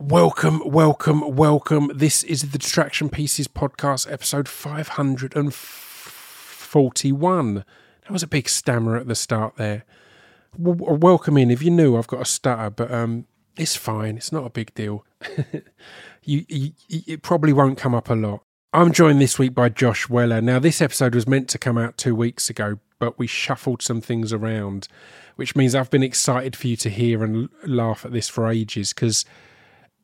Welcome, welcome, welcome. This is the Distraction Pieces podcast, episode 541. That was a big stammer at the start there. W- welcome in. If you're new, I've got a stutter, but um, it's fine. It's not a big deal. you, you, it probably won't come up a lot. I'm joined this week by Josh Weller. Now, this episode was meant to come out two weeks ago, but we shuffled some things around, which means I've been excited for you to hear and laugh at this for ages because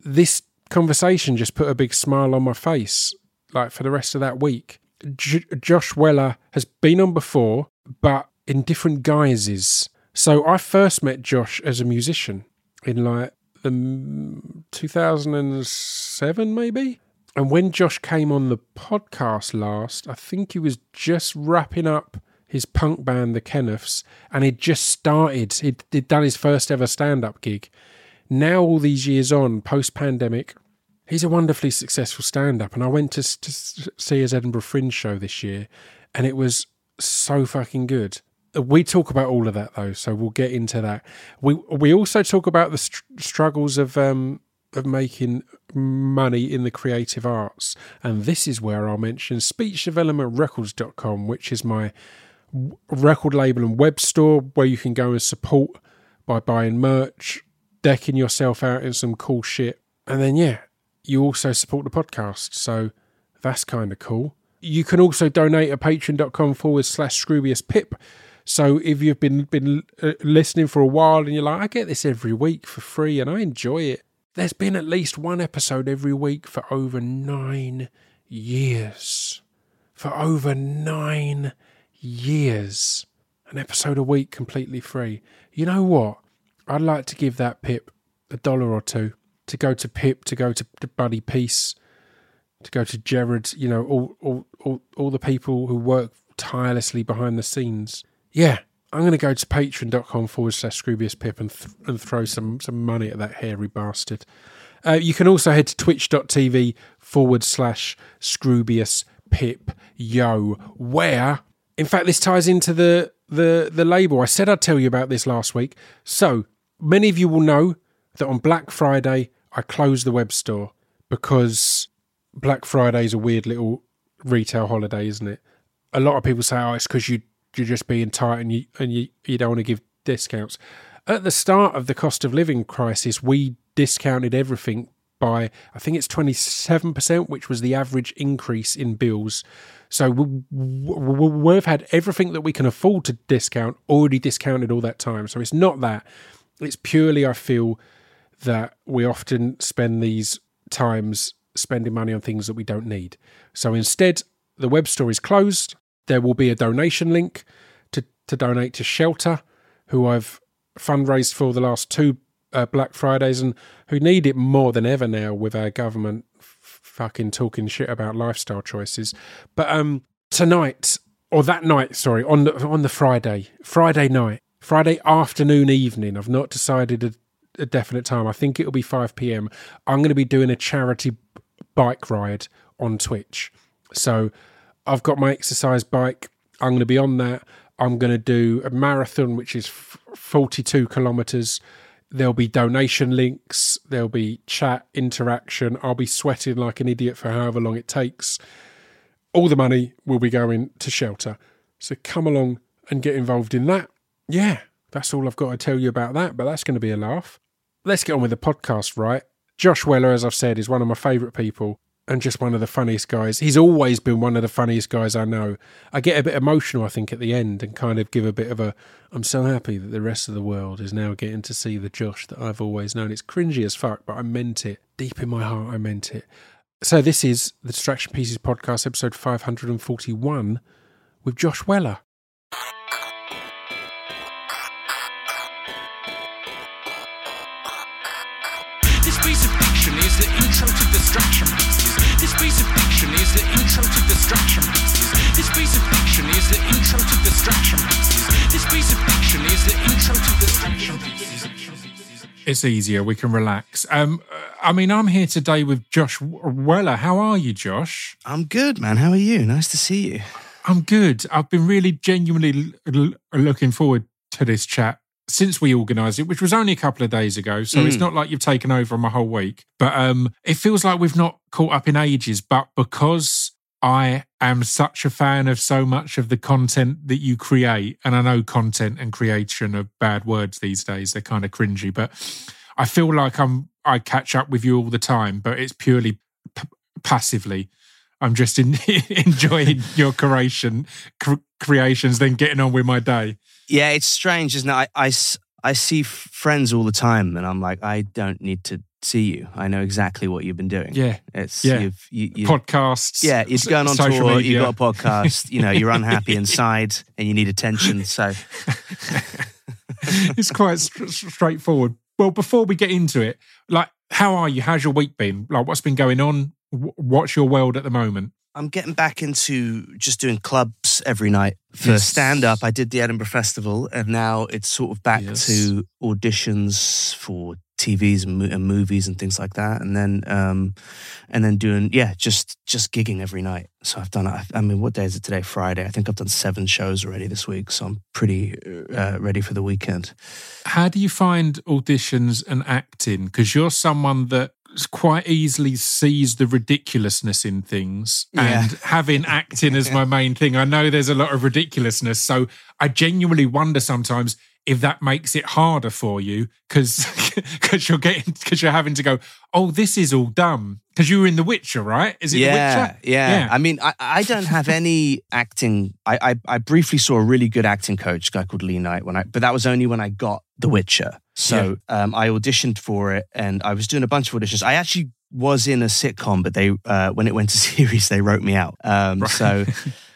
this conversation just put a big smile on my face, like for the rest of that week. J- Josh Weller has been on before, but in different guises. So I first met Josh as a musician in like the 2007, maybe. And when Josh came on the podcast last, I think he was just wrapping up his punk band, the Kenneths, and he'd just started. He'd, he'd done his first ever stand up gig now all these years on, post pandemic, he's a wonderfully successful stand up. And I went to, to see his Edinburgh Fringe show this year, and it was so fucking good. We talk about all of that though, so we'll get into that. We we also talk about the str- struggles of um of making money in the creative arts, and this is where I'll mention SpeechDevelopmentRecords.com, which is my record label and web store where you can go and support by buying merch, decking yourself out in some cool shit. And then, yeah, you also support the podcast. So that's kind of cool. You can also donate at patreon.com forward slash scroobius pip. So if you've been been uh, listening for a while and you're like, I get this every week for free and I enjoy it. There's been at least one episode every week for over nine years. For over nine years. An episode a week completely free. You know what? I'd like to give that Pip a dollar or two to go to Pip, to go to, Buddy Peace, to go to Jared, you know, all, all, all, all the people who work tirelessly behind the scenes. Yeah, I'm going to go to patreon.com forward slash Scroobius Pip and, th- and throw some, some money at that hairy bastard. Uh, you can also head to twitch.tv forward slash Scroobius Pip Yo, where, in fact, this ties into the, the, the label. I said I'd tell you about this last week. So, many of you will know that on Black Friday I closed the web store because Black Friday is a weird little retail holiday, isn't it? A lot of people say, "Oh, it's because you you're just being tight and you and you, you don't want to give discounts." At the start of the cost of living crisis, we discounted everything by I think it's twenty seven percent, which was the average increase in bills. So we, have had everything that we can afford to discount already discounted all that time. So it's not that. It's purely, I feel, that we often spend these times spending money on things that we don't need. So instead, the web store is closed. There will be a donation link to, to donate to Shelter, who I've fundraised for the last two uh, Black Fridays and who need it more than ever now with our government f- fucking talking shit about lifestyle choices. But um, tonight, or that night, sorry, on the, on the Friday, Friday night, Friday afternoon, evening, I've not decided a, a definite time. I think it'll be 5 p.m. I'm going to be doing a charity bike ride on Twitch. So I've got my exercise bike. I'm going to be on that. I'm going to do a marathon, which is 42 kilometers. There'll be donation links. There'll be chat interaction. I'll be sweating like an idiot for however long it takes. All the money will be going to shelter. So come along and get involved in that yeah, that's all I've got to tell you about that, but that's going to be a laugh. Let's get on with the podcast, right? Josh Weller, as I've said, is one of my favourite people and just one of the funniest guys. He's always been one of the funniest guys I know. I get a bit emotional, I think, at the end and kind of give a bit of a I'm so happy that the rest of the world is now getting to see the Josh that I've always known. It's cringy as fuck, but I meant it. Deep in my heart, I meant it. So, this is the Distraction Pieces podcast, episode 541 with Josh Weller. Is the intro to distraction pieces. This piece of fiction is the intro to distraction pieces. It's easier. We can relax. Um, I mean, I'm here today with Josh Weller. How are you, Josh? I'm good, man. How are you? Nice to see you. I'm good. I've been really genuinely l- looking forward to this chat since we organised it, which was only a couple of days ago. So it's Mm. not like you've taken over my whole week. But um, it feels like we've not caught up in ages. But because I am such a fan of so much of the content that you create, and I know content and creation are bad words these days. They're kind of cringy, but I feel like I'm I catch up with you all the time, but it's purely p- passively. I'm just in, enjoying your creation cr- creations, then getting on with my day. Yeah, it's strange, isn't it? I, I I see f- friends all the time, and I'm like, I don't need to see you. I know exactly what you've been doing. Yeah, It's Yeah. you've you, you podcasts. yeah, you're s- going on tour. media. You've got a podcast. You know, you're unhappy inside, and you need attention. So it's quite st- straightforward. Well, before we get into it, like, how are you? How's your week been? Like, what's been going on? Wh- What's your world at the moment? I'm getting back into just doing clubs every night for Yes. stand up. I did the Edinburgh Festival, and now it's sort of back Yes. to auditions for TVs and, and movies and things like that, and then um, and then doing yeah, just just gigging every night. So I've done. I, I mean, what day is it today? Friday. I think I've done seven shows already this week, so I'm pretty uh, ready for the weekend. How do you find auditions and acting? Because you're someone that quite easily sees the ridiculousness in things Yeah. and having acting as my main thing i know there's a lot of ridiculousness so i genuinely wonder sometimes if that makes it harder for you because because you're getting because you're having to go oh this is all dumb because you were in the witcher right is it yeah, the witcher yeah, Yeah. I mean, I, I don't have any acting. I, I I briefly saw a really good acting coach, a guy called Lee Knight, when I, but that was only when I got The Witcher. So um, I auditioned for it, and I was doing a bunch of auditions. I actually was in a sitcom, but they uh, when it went to series, they wrote me out. Um, Right. So,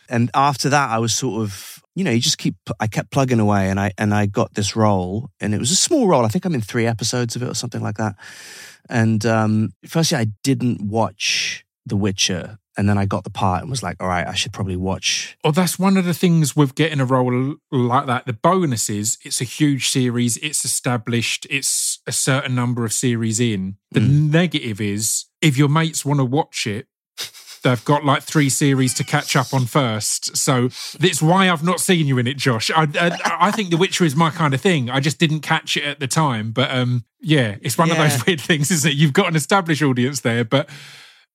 and after that, I was sort of. You know, you just keep. I kept plugging away, and I and I got this role, and it was a small role. I think I'm in three episodes of it or something like that. And um, firstly, I didn't watch The Witcher, and then I got the part and was like, all right, I should probably watch. Oh, that's one of the things with getting a role like that. The bonus is it's a huge series, it's established, it's a certain number of series in. The negative is if your mates want to watch it, they've got like three series to catch up on first. So that's why I've not seen you in it, Josh. I, I, I think The Witcher is my kind of thing. I just didn't catch it at the time. But um, yeah, it's one of those weird things, isn't it? You've got an established audience there, but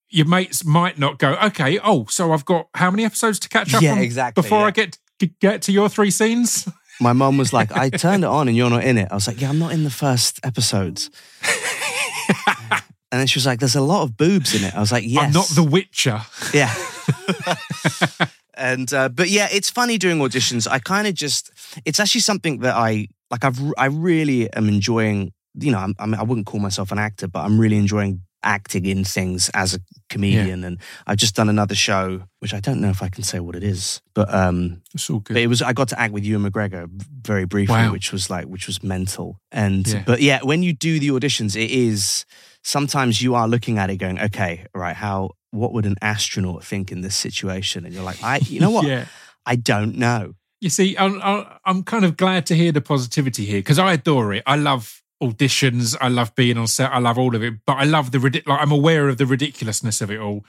your mates might not go, okay, oh, so I've got how many episodes to catch up Yeah, on exactly, before yeah. I get get to your three scenes? My mum was like, I turned it on and you're not in it. I was like, yeah, I'm not in the first episodes. and then she was like, there's a lot of boobs in it. I was like, yes. I'm not the Witcher. Yeah. and uh, but yeah, it's funny doing auditions. I kind of just it's actually something that I like. I've I really am enjoying. You know, I'm, I'm, I wouldn't call myself an actor, but I'm really enjoying acting in things as a comedian. And I've just done another show, which I don't know if I can say what it is, but um, It's all but good. it was I got to act with Ewan McGregor very briefly, Wow. which was like which was mental. And Yeah. but yeah, when you do the auditions, it is sometimes you are looking at it going, okay, right, how what would an astronaut think in this situation? And you're like, I, you know what, Yeah. I don't know. You see, I'm, I'm kind of glad to hear the positivity here because I adore it. I love auditions. I love being on set. I love all of it. But I love the ridic- like I'm aware of the ridiculousness of it all.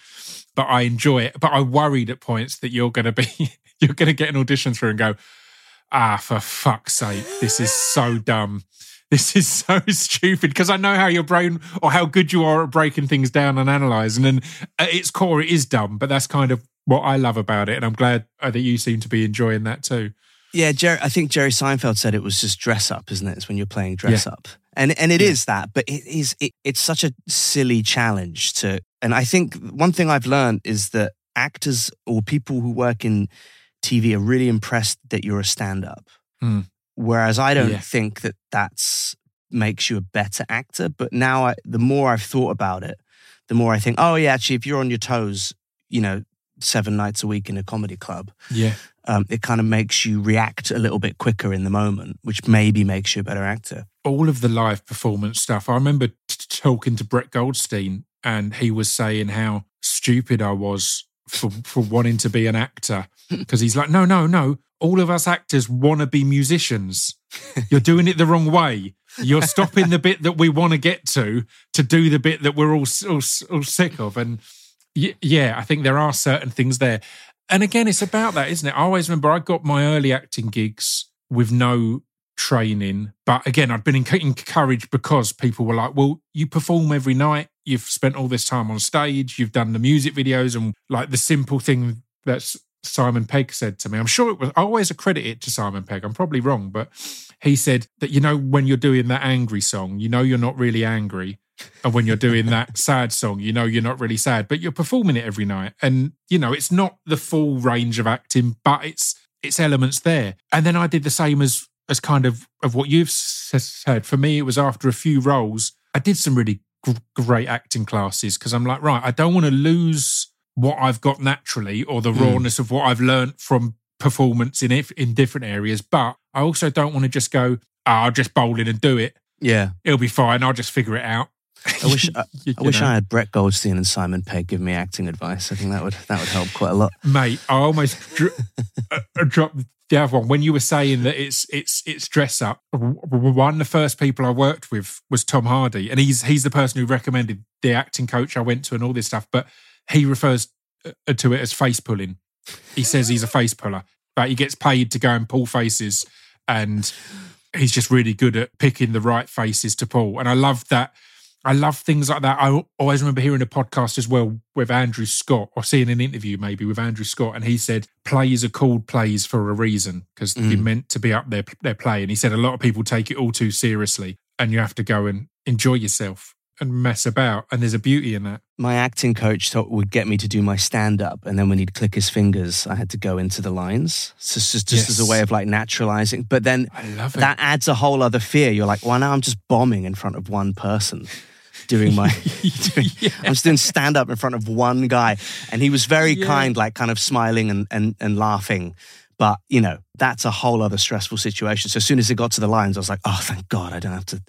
But I enjoy it. But I worried at points that you're going to be you're going to get an audition through and go, ah, for fuck's sake, this is so dumb. This is so stupid because I know how your brain or how good you are at breaking things down and analysing. And at its core, it is dumb, but that's kind of what I love about it. And I'm glad uh, that you seem to be enjoying that too. Yeah, Jerry, I think Jerry Seinfeld said it was just dress up, isn't it? It's when you're playing dress up. And and it is that, but it is it, it's such a silly challenge to and I think one thing I've learned is that actors or people who work in TV are really impressed that you're a stand-up. Hmm. Whereas I don't Yeah. think that that's makes you a better actor, but now I, the more I've thought about it, the more I think, oh yeah, actually if you're on your toes, you know, seven nights a week in a comedy club, Yeah. um, it kind of makes you react a little bit quicker in the moment, which maybe makes you a better actor. all of the live performance stuff. I remember t- talking to Brett Goldstein, and he was saying how stupid I was for for wanting to be an actor because he's like, no, no, no. All of us actors want to be musicians. You're doing it the wrong way. You're stopping the bit that we want to get to to do the bit that we're all all, all sick of. And yeah, I think there are certain things there. And again, it's about that, isn't it? I always remember I got my early acting gigs with no training. But again, I'd been encouraged because people were like, well, you perform every night. You've spent all this time on stage. You've done the music videos and like the simple thing that's Simon Pegg said to me. I'm sure it was, I always accredit it to Simon Pegg. I'm probably wrong, but he said that, you know, when you're doing that angry song, you know, you're not really angry. And when you're doing that sad song, you know, you're not really sad, but you're performing it every night. And, you know, it's not the full range of acting, but it's, it's elements there. And then I did the same as, as kind of, of what you've said. For me, it was after a few roles, I did some really great acting classes because I'm like, right, I don't want to lose what I've got naturally or the rawness of what I've learned from performance in if, in different areas. But I also don't want to just go, oh, I'll just bowl in and do it. Yeah. It'll be fine. I'll just figure it out. I wish I, I wish know. I had Brett Goldstein and Simon Pegg give me acting advice. I think that would that would help quite a lot. mate. I almost dro- uh, uh, dropped the other one when you were saying that it's it's it's dress up. One of the first people I worked with was Tom Hardy, and he's he's the person who recommended the acting coach I went to and all this stuff. But he refers uh, to it as face pulling. He says he's a face puller, but he gets paid to go and pull faces, and he's just really good at picking the right faces to pull. And I love that. I love things like that. I always remember hearing a podcast as well with Andrew Scott, or seeing an interview maybe with Andrew Scott, and he said plays are called plays for a reason because they're meant to be up there, their play. And he said a lot of people take it all too seriously, and you have to go and enjoy yourself and mess about. And there's a beauty in that. My acting coach thought would get me to do my stand up, and then when he'd click his fingers, I had to go into the lines. So it's just, just as a way of like naturalizing. But then I love it. that adds a whole other fear. You're like, well, now I'm just bombing in front of one person. Doing my, doing, I'm just doing stand up in front of one guy, and he was very Yeah. kind, like kind of smiling and and and laughing. But you know, that's a whole other stressful situation. So as soon as it got to the lines, I was like, oh, thank God, I don't have to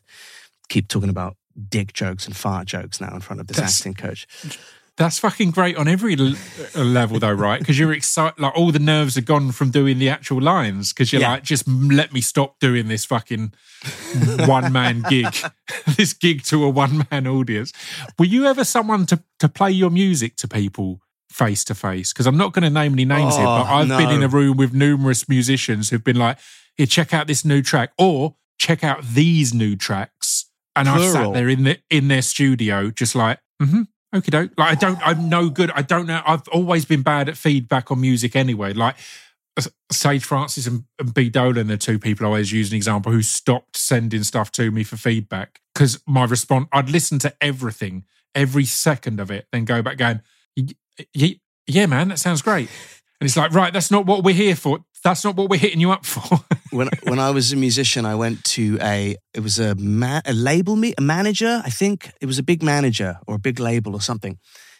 keep talking about dick jokes and fart jokes now in front of this That's- acting coach. That's fucking great on every l- uh, level, though, right? Because you're excited, like all the nerves are gone from doing the actual lines. Because you're Yeah. like, just let me stop doing this fucking one man gig, this gig to a one man audience. Were you ever someone to to play your music to people face to face? Because I'm not going to name any names here, but Oh, I've been in a room with numerous musicians who've been like, "Here, check out this new track," or "Check out these new tracks," and I've sat there in the in their studio, just like, mm-hmm. Okay, doke. Like I don't, I'm no good. I don't know. I've always been bad at feedback on music anyway. Like Sage Francis and, and B Dolan are two people I always use an example who stopped sending stuff to me for feedback because my response, I'd listen to everything, every second of it, then go back going, "Y- y- yeah, man, that sounds great. And it's like, right, that's not what we're here for. That's not what we're hitting you up for. when when I was a musician, I went to a it was a ma- a label me a manager. I think it was a big manager or a big label or something,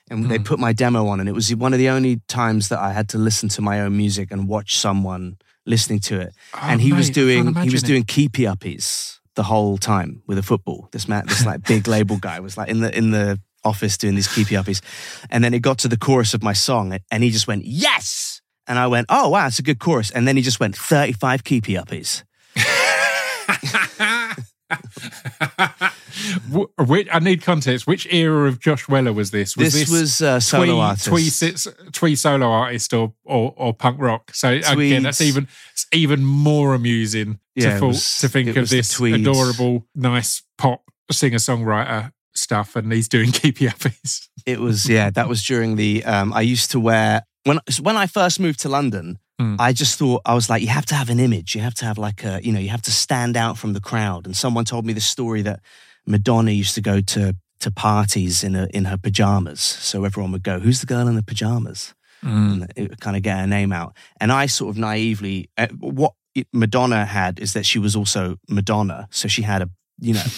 and they hmm. put my demo on, and it was one of the only times that I had to listen to my own music and watch someone listening to it. Oh, and he Oh, mate, was doing he was it. doing keepy uppies the whole time with a football. This man, this like big label guy was like in the in the office doing these keepy uppies, and then it got to the chorus of my song, and he just went yes. And I went, oh wow, it's a good chorus. And then he just went 35 keepy uppies. Which, I need context. Which era of Josh Weller was this? Was This was, uh, solo twee, artist. twee, sits- twee solo artist or, or or punk rock? So again, that's even it's even more amusing Yeah, to, thought- was- to think of this adorable, nice pop singer songwriter stuff, and he's doing keepy uppies. It was yeah. That was during the. Um, I used to wear when when I first moved to London. Hmm. I just thought I was like, you have to have an image. You have to have like a, you know, you have to stand out from the crowd. And someone told me the story that Madonna used to go to to parties in a, in her pajamas, so everyone would go, "Who's the girl in the pajamas?" Hmm. and it would kind of get her name out. And I sort of naively, uh, what Madonna had is that she was also Madonna, so she had a, you know,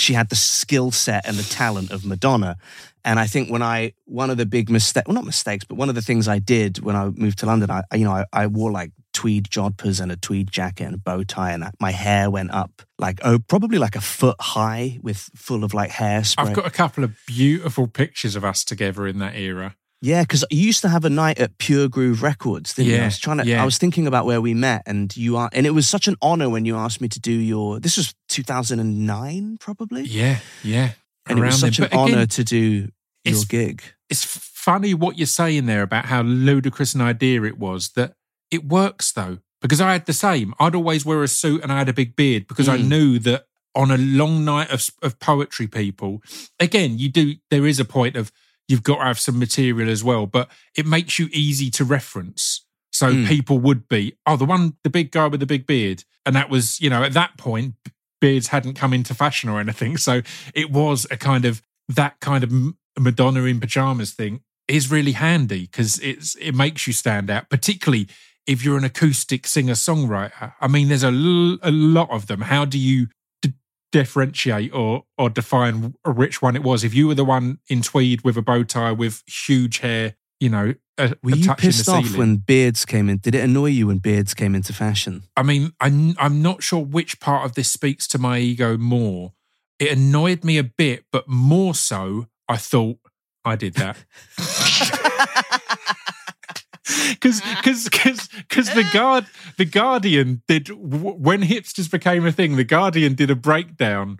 she had the skill set and the talent of Madonna. And I think when I one of the big mistakes, well, not mistakes, but one of the things I did when I moved to London, I you know I, I wore like tweed jodhpurs and a tweed jacket and a bow tie, and my hair went up like oh probably like a foot high with full of like hairspray. I've got a couple of beautiful pictures of us together in that era. Yeah, because you used to have a night at Pure Groove Records, didn't you? I was trying to. yeah. I was thinking about where we met, and you are, and it was such an honor when you asked me to do your. This was 2009, probably, Yeah, yeah. And it was such an again, honor to do your gig. it's funny what you're saying there about how ludicrous an idea it was that it works though because I had the same. I'd always wear a suit and I had a big beard because I Mm. knew that on a long night of, of poetry, people, again, you do, there is a point of you've got to have some material as well, but it makes you easy to reference. So Mm. people would be, oh, the one, the big guy with the big beard. And that was, you know, at that point, beards hadn't come into fashion or anything. So it was a kind of, that kind of Madonna in pajamas thing is really handy because it's it makes you stand out, particularly if you're an acoustic singer songwriter. I mean, there's a, l- a lot of them. How do you d- differentiate or or define which one it was? If you were the one in tweed with a bow tie with huge hair, you know, a, Were you pissed off when beards came in? Did it annoy you when beards came into fashion? I mean, I'm, I'm not sure which part of this speaks to my ego more. It annoyed me a bit, but more so, I thought I did that. Because because because because the guard the Guardian did when hipsters became a thing. The Guardian did a breakdown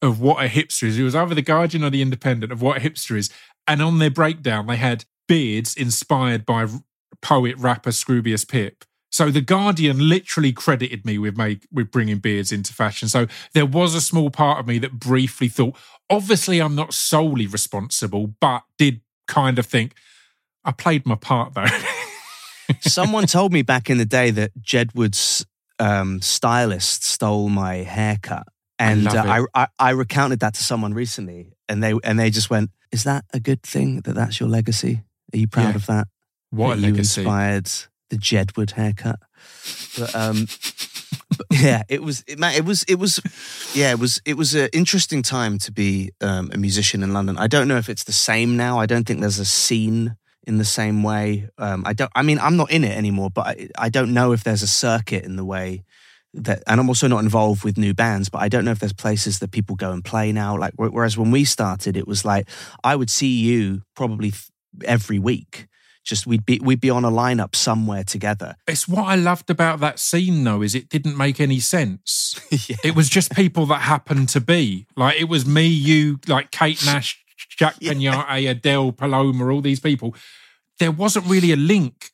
of what a hipster is. It was either the Guardian or the Independent of what a hipster is, and on their breakdown they had beards inspired by poet rapper Scroobius Pip. So the Guardian literally credited me with make with bringing beards into fashion. So there was a small part of me that briefly thought, obviously I'm not solely responsible, but did kind of think I played my part though. Someone told me back in the day that Jedward's um, stylist stole my haircut, and love uh. I, I I recounted that to someone recently, and they and they just went, "Is that a good thing that that's your legacy? Are you proud Yeah. of that? what a that you legacy! inspired the Jedward haircut." But um, but yeah, it was it, man, it was it was yeah, it was it was an interesting time to be um, a musician in London. I don't know if it's the same now. I don't think there's a scene in the same way. Um, I don't. I mean, I'm not in it anymore, but I, I don't know if there's a circuit in the way that. And I'm also not involved with new bands, but I don't know if there's places that people go and play now. Like whereas when we started, it was like I would see you probably every week. Just we'd be we'd be on a lineup somewhere together. It's what I loved about that scene though, is it didn't make any sense. yeah. It was just people that happened to be. Like it was me, you, like Kate Nash, Jack Yeah. Peñate, Adele, Paloma, all these people. There wasn't really a link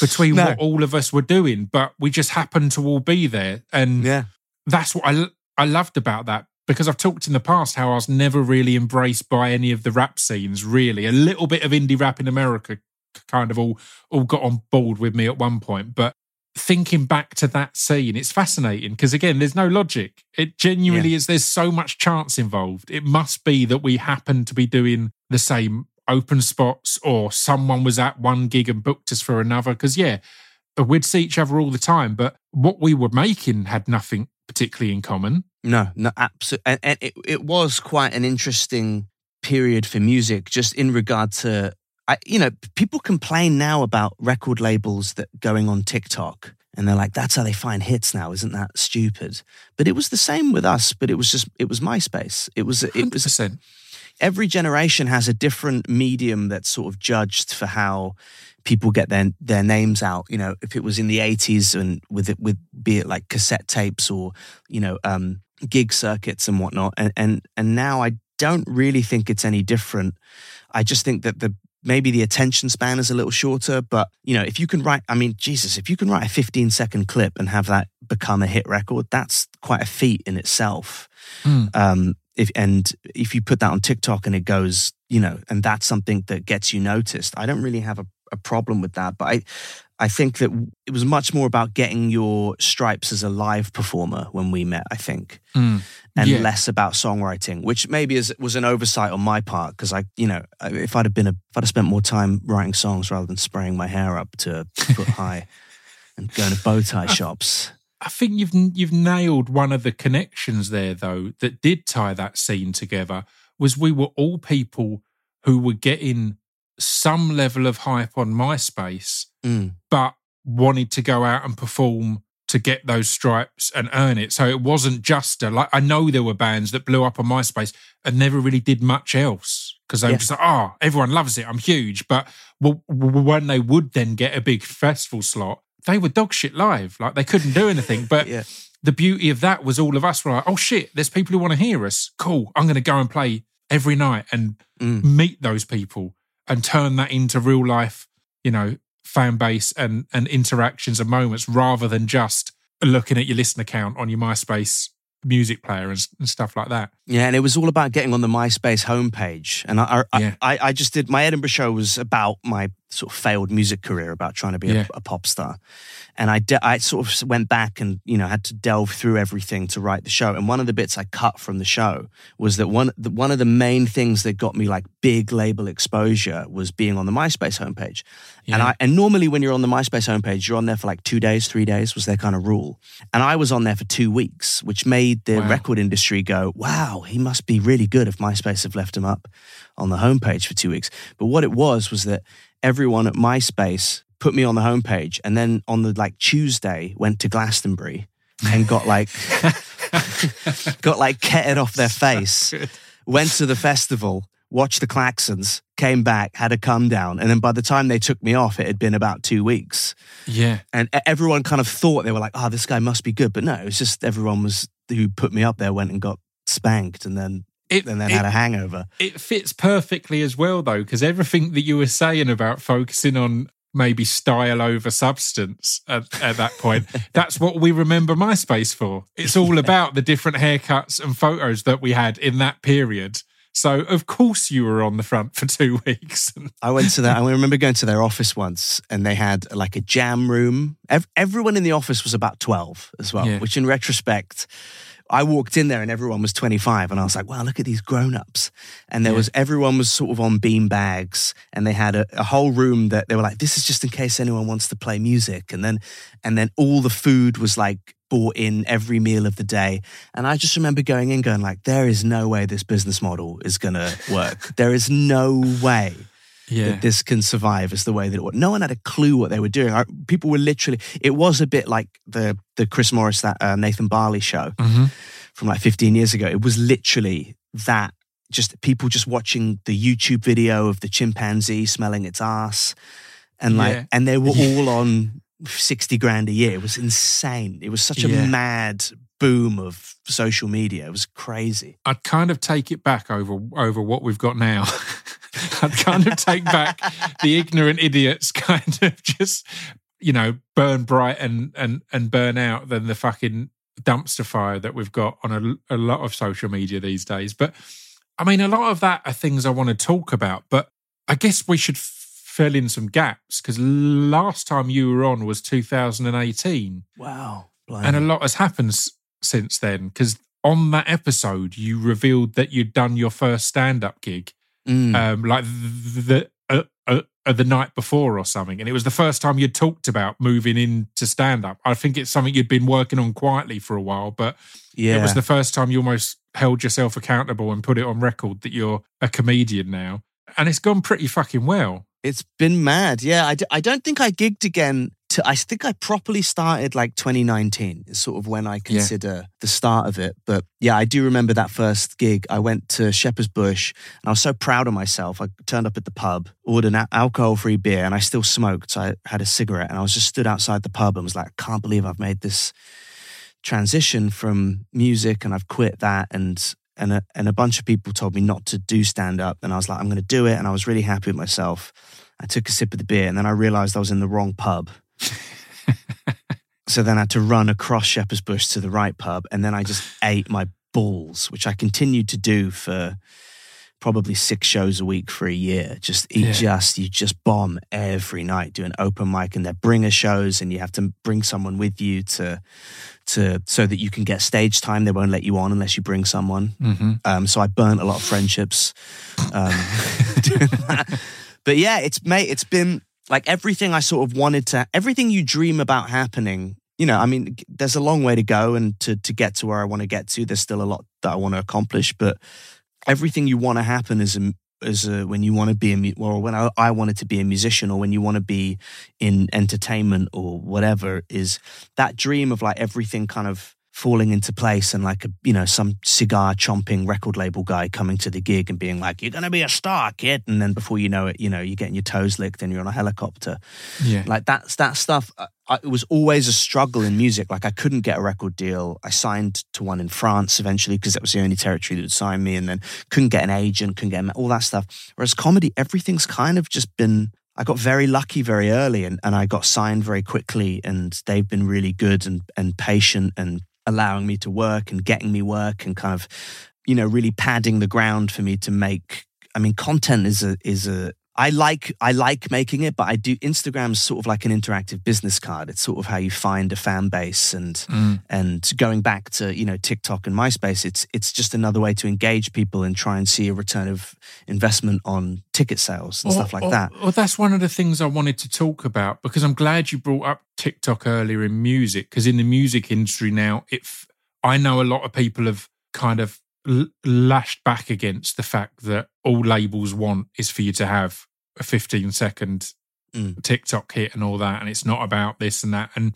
between No. what all of us were doing, but we just happened to all be there. And Yeah. that's what I, I loved about that because I've talked in the past how I was never really embraced by any of the rap scenes, really. A little bit of indie rap in America kind of all, all got on board with me at one point. But thinking back to that scene, it's fascinating because, again, there's no logic. It genuinely is, there's so much chance involved. It must be that we happen to be doing the same open spots or someone was at one gig and booked us for another. Because, yeah, we'd see each other all the time, but what we were making had nothing particularly in common. No, no, absolutely. And, and it, it was quite an interesting period for music, just in regard to, I, you know, people complain now about record labels that going on TikTok. And they're like, that's how they find hits now. Isn't that stupid? But it was the same with us, but it was just, it was MySpace. It was, it was, 100%. Every generation has a different medium that's sort of judged for how people get their their names out. You know, if it was in the eighties and with it with be it like cassette tapes or you know um, gig circuits and whatnot, and and and now I don't really think it's any different. I just think that the maybe the attention span is a little shorter, but you know, if you can write, I mean, Jesus, if you can write a 15 second clip and have that become a hit record, that's quite a feat in itself. Mm. Um, if and if you put that on TikTok and it goes, you know, and that's something that gets you noticed, I don't really have a, a problem with that. But I, I think that it was much more about getting your stripes as a live performer when we met. I think, Mm. and Yeah. less about songwriting, which maybe is, was an oversight on my part because I, you know, if I'd have been a, if I'd have spent more time writing songs rather than spraying my hair up to foot high and going to bow tie shops. I think you've you've nailed one of the connections there, though, that did tie that scene together. Was we were all people who were getting some level of hype on MySpace, Mm. but wanted to go out and perform to get those stripes and earn it. So it wasn't just a like I know there were bands that blew up on MySpace and never really did much else because they Yeah. were just like, oh, everyone loves it. I'm huge. But when they would then get a big festival slot, they were dog shit live. Like they couldn't do anything. But Yeah. the beauty of that was all of us were like, oh shit, there's people who want to hear us. Cool. I'm going to go and play every night and Mm. meet those people and turn that into real life, you know, fan base and and interactions and moments rather than just looking at your listener count on your MySpace music player and, and, stuff like that. Yeah, and it was all about getting on the MySpace homepage. And I, I, Yeah. I, I just did my Edinburgh show was about my sort of failed music career, about trying to be Yeah. a, a pop star. And I, de- I sort of went back and you know had to delve through everything to write the show. And one of the bits I cut from the show was that one the, one of the main things that got me like big label exposure was being on the MySpace homepage. And I and normally when you're on the MySpace homepage, you're on there for like two days, three days was their kind of rule. And I was on there for two weeks, which made the Wow. record industry go, "Wow, he must be really good if MySpace have left him up on the homepage for two weeks." But what it was was that everyone at MySpace put me on the homepage, and then on the like Tuesday went to Glastonbury and got like got like ketted off their face went to the festival, watched the Klaxons, came back, had a come down, and then by the time they took me off, it had been about two weeks. Yeah. And everyone kind of thought they were like, "Oh, this guy must be good," but no, it was just everyone was who put me up there went and got spanked, and then It, and then it, had a hangover. it fits perfectly as well though because everything that you were saying about focusing on maybe style over substance at, at that point that's what we remember myspace for it's all about the different haircuts and photos that we had in that period so of course you were on the front for two weeks I went to that. I remember going to their office once, and they had like a jam room. Ev- everyone in the office was about twelve as well, Yeah. which in retrospect. I walked in there and everyone was 25 and I was like, wow, look at these grown-ups. And there Yeah. was, everyone was sort of on bean bags and they had a, a whole room that they were like, this is just in case anyone wants to play music. And then, and then all the food was like bought in every meal of the day. And I just remember going in going like, there is no way this business model is going to work. there is no way yeah that this can survive is the way that it would. No one had a clue what they were doing. I, people were literally. It was a bit like the the Chris Morris that uh, Nathan Barley show hmm from like 15 years ago. It was literally that. Just people just watching the YouTube video of the chimpanzee smelling its ass, and like, Yeah. and they were all on 60 grand a year. It was insane. It was such a Yeah. mad boom of social media. It was crazy. I'd kind of take it back over over what we've got now. I'd kind of take back the ignorant idiots kind of just you know burn bright and and and burn out than the fucking dumpster fire that we've got on a, a lot of social media these days. But I mean, a lot of that are things I want to talk about. But I guess we should fill in some gaps because last time you were on was 2018 Wow. and a lot has happened since then because on that episode you revealed that you'd done your first stand-up gig Mm. um like the uh, uh, uh, the night before or something and it was the first time you'd talked about moving into stand-up i think it's something you'd been working on quietly for a while but yeah. it was the first time you almost held yourself accountable and put it on record that you're a comedian now and it's gone pretty fucking well It's been mad. Yeah, I, d- I don't think I gigged again. To, I think I properly started like 2019 is sort of when I consider the start of it. But yeah, I do remember that first gig. I went to Shepherd's Bush and I was so proud of myself. I turned up at the pub, ordered an alcohol free beer, and I still smoked. So I had a cigarette and I was just stood outside the pub and was like, I can't believe I've made this transition from music and I've quit that and and a, and a bunch of people told me not to do stand up and I was like I'm going to do it and I was really happy with myself. I took a sip of the beer and then I realized I was in the wrong pub. so then I had to run across Shepherd's Bush to the right pub and then I just ate my balls, which I continued to do for probably six shows a week for a year. Just eat Yeah. just you just bomb every night, do an open mic and they're bringer shows and you have to bring someone with you to to so that you can get stage time. They won't let you on unless you bring someone. mm-hmm. Um, so I burnt a lot of friendships um, doing that. But yeah, it's mate, it's been like everything I sort of wanted to, everything you dream about happening. You know, I mean, there's a long way to go, and to to get to where I want to get to, there's still a lot that I want to accomplish. But everything you want to happen is a as a, when you want to be a or when I, I wanted to be a musician or when you want to be in entertainment or whatever is that dream of like everything kind of falling into place and like a you know some cigar chomping record label guy coming to the gig and being like you're gonna be a star kid. And then before you know it you know you're getting your toes licked and you're on a helicopter. Yeah. Like that's that stuff uh, I, it was always a struggle in music. Like i couldn't get a record deal. I signed to one in france eventually because that was the only territory that would sign me and then couldn't get an agent couldn't get all that stuff. Whereas comedy everything's kind of just been I got very lucky very early and, and I got signed very quickly and they've been really good and, and patient and allowing me to work and getting me work and kind of, you know, really padding the ground for me to make I mean content is a is a I like I like making it, but I do Instagram's sort of like an interactive business card. It's sort of how you find a fan base and Mm. and going back to you know TikTok and MySpace, it's it's just another way to engage people and try and see a return of investment on ticket sales and stuff like or, that. Well, that's one of the things I wanted to talk about because I'm glad you brought up TikTok earlier in music because in the music industry now, if I know a lot of people have kind of lashed back against the fact that all labels want is for you to have a 15 second Mm. TikTok hit and all that, and it's not about this and that. And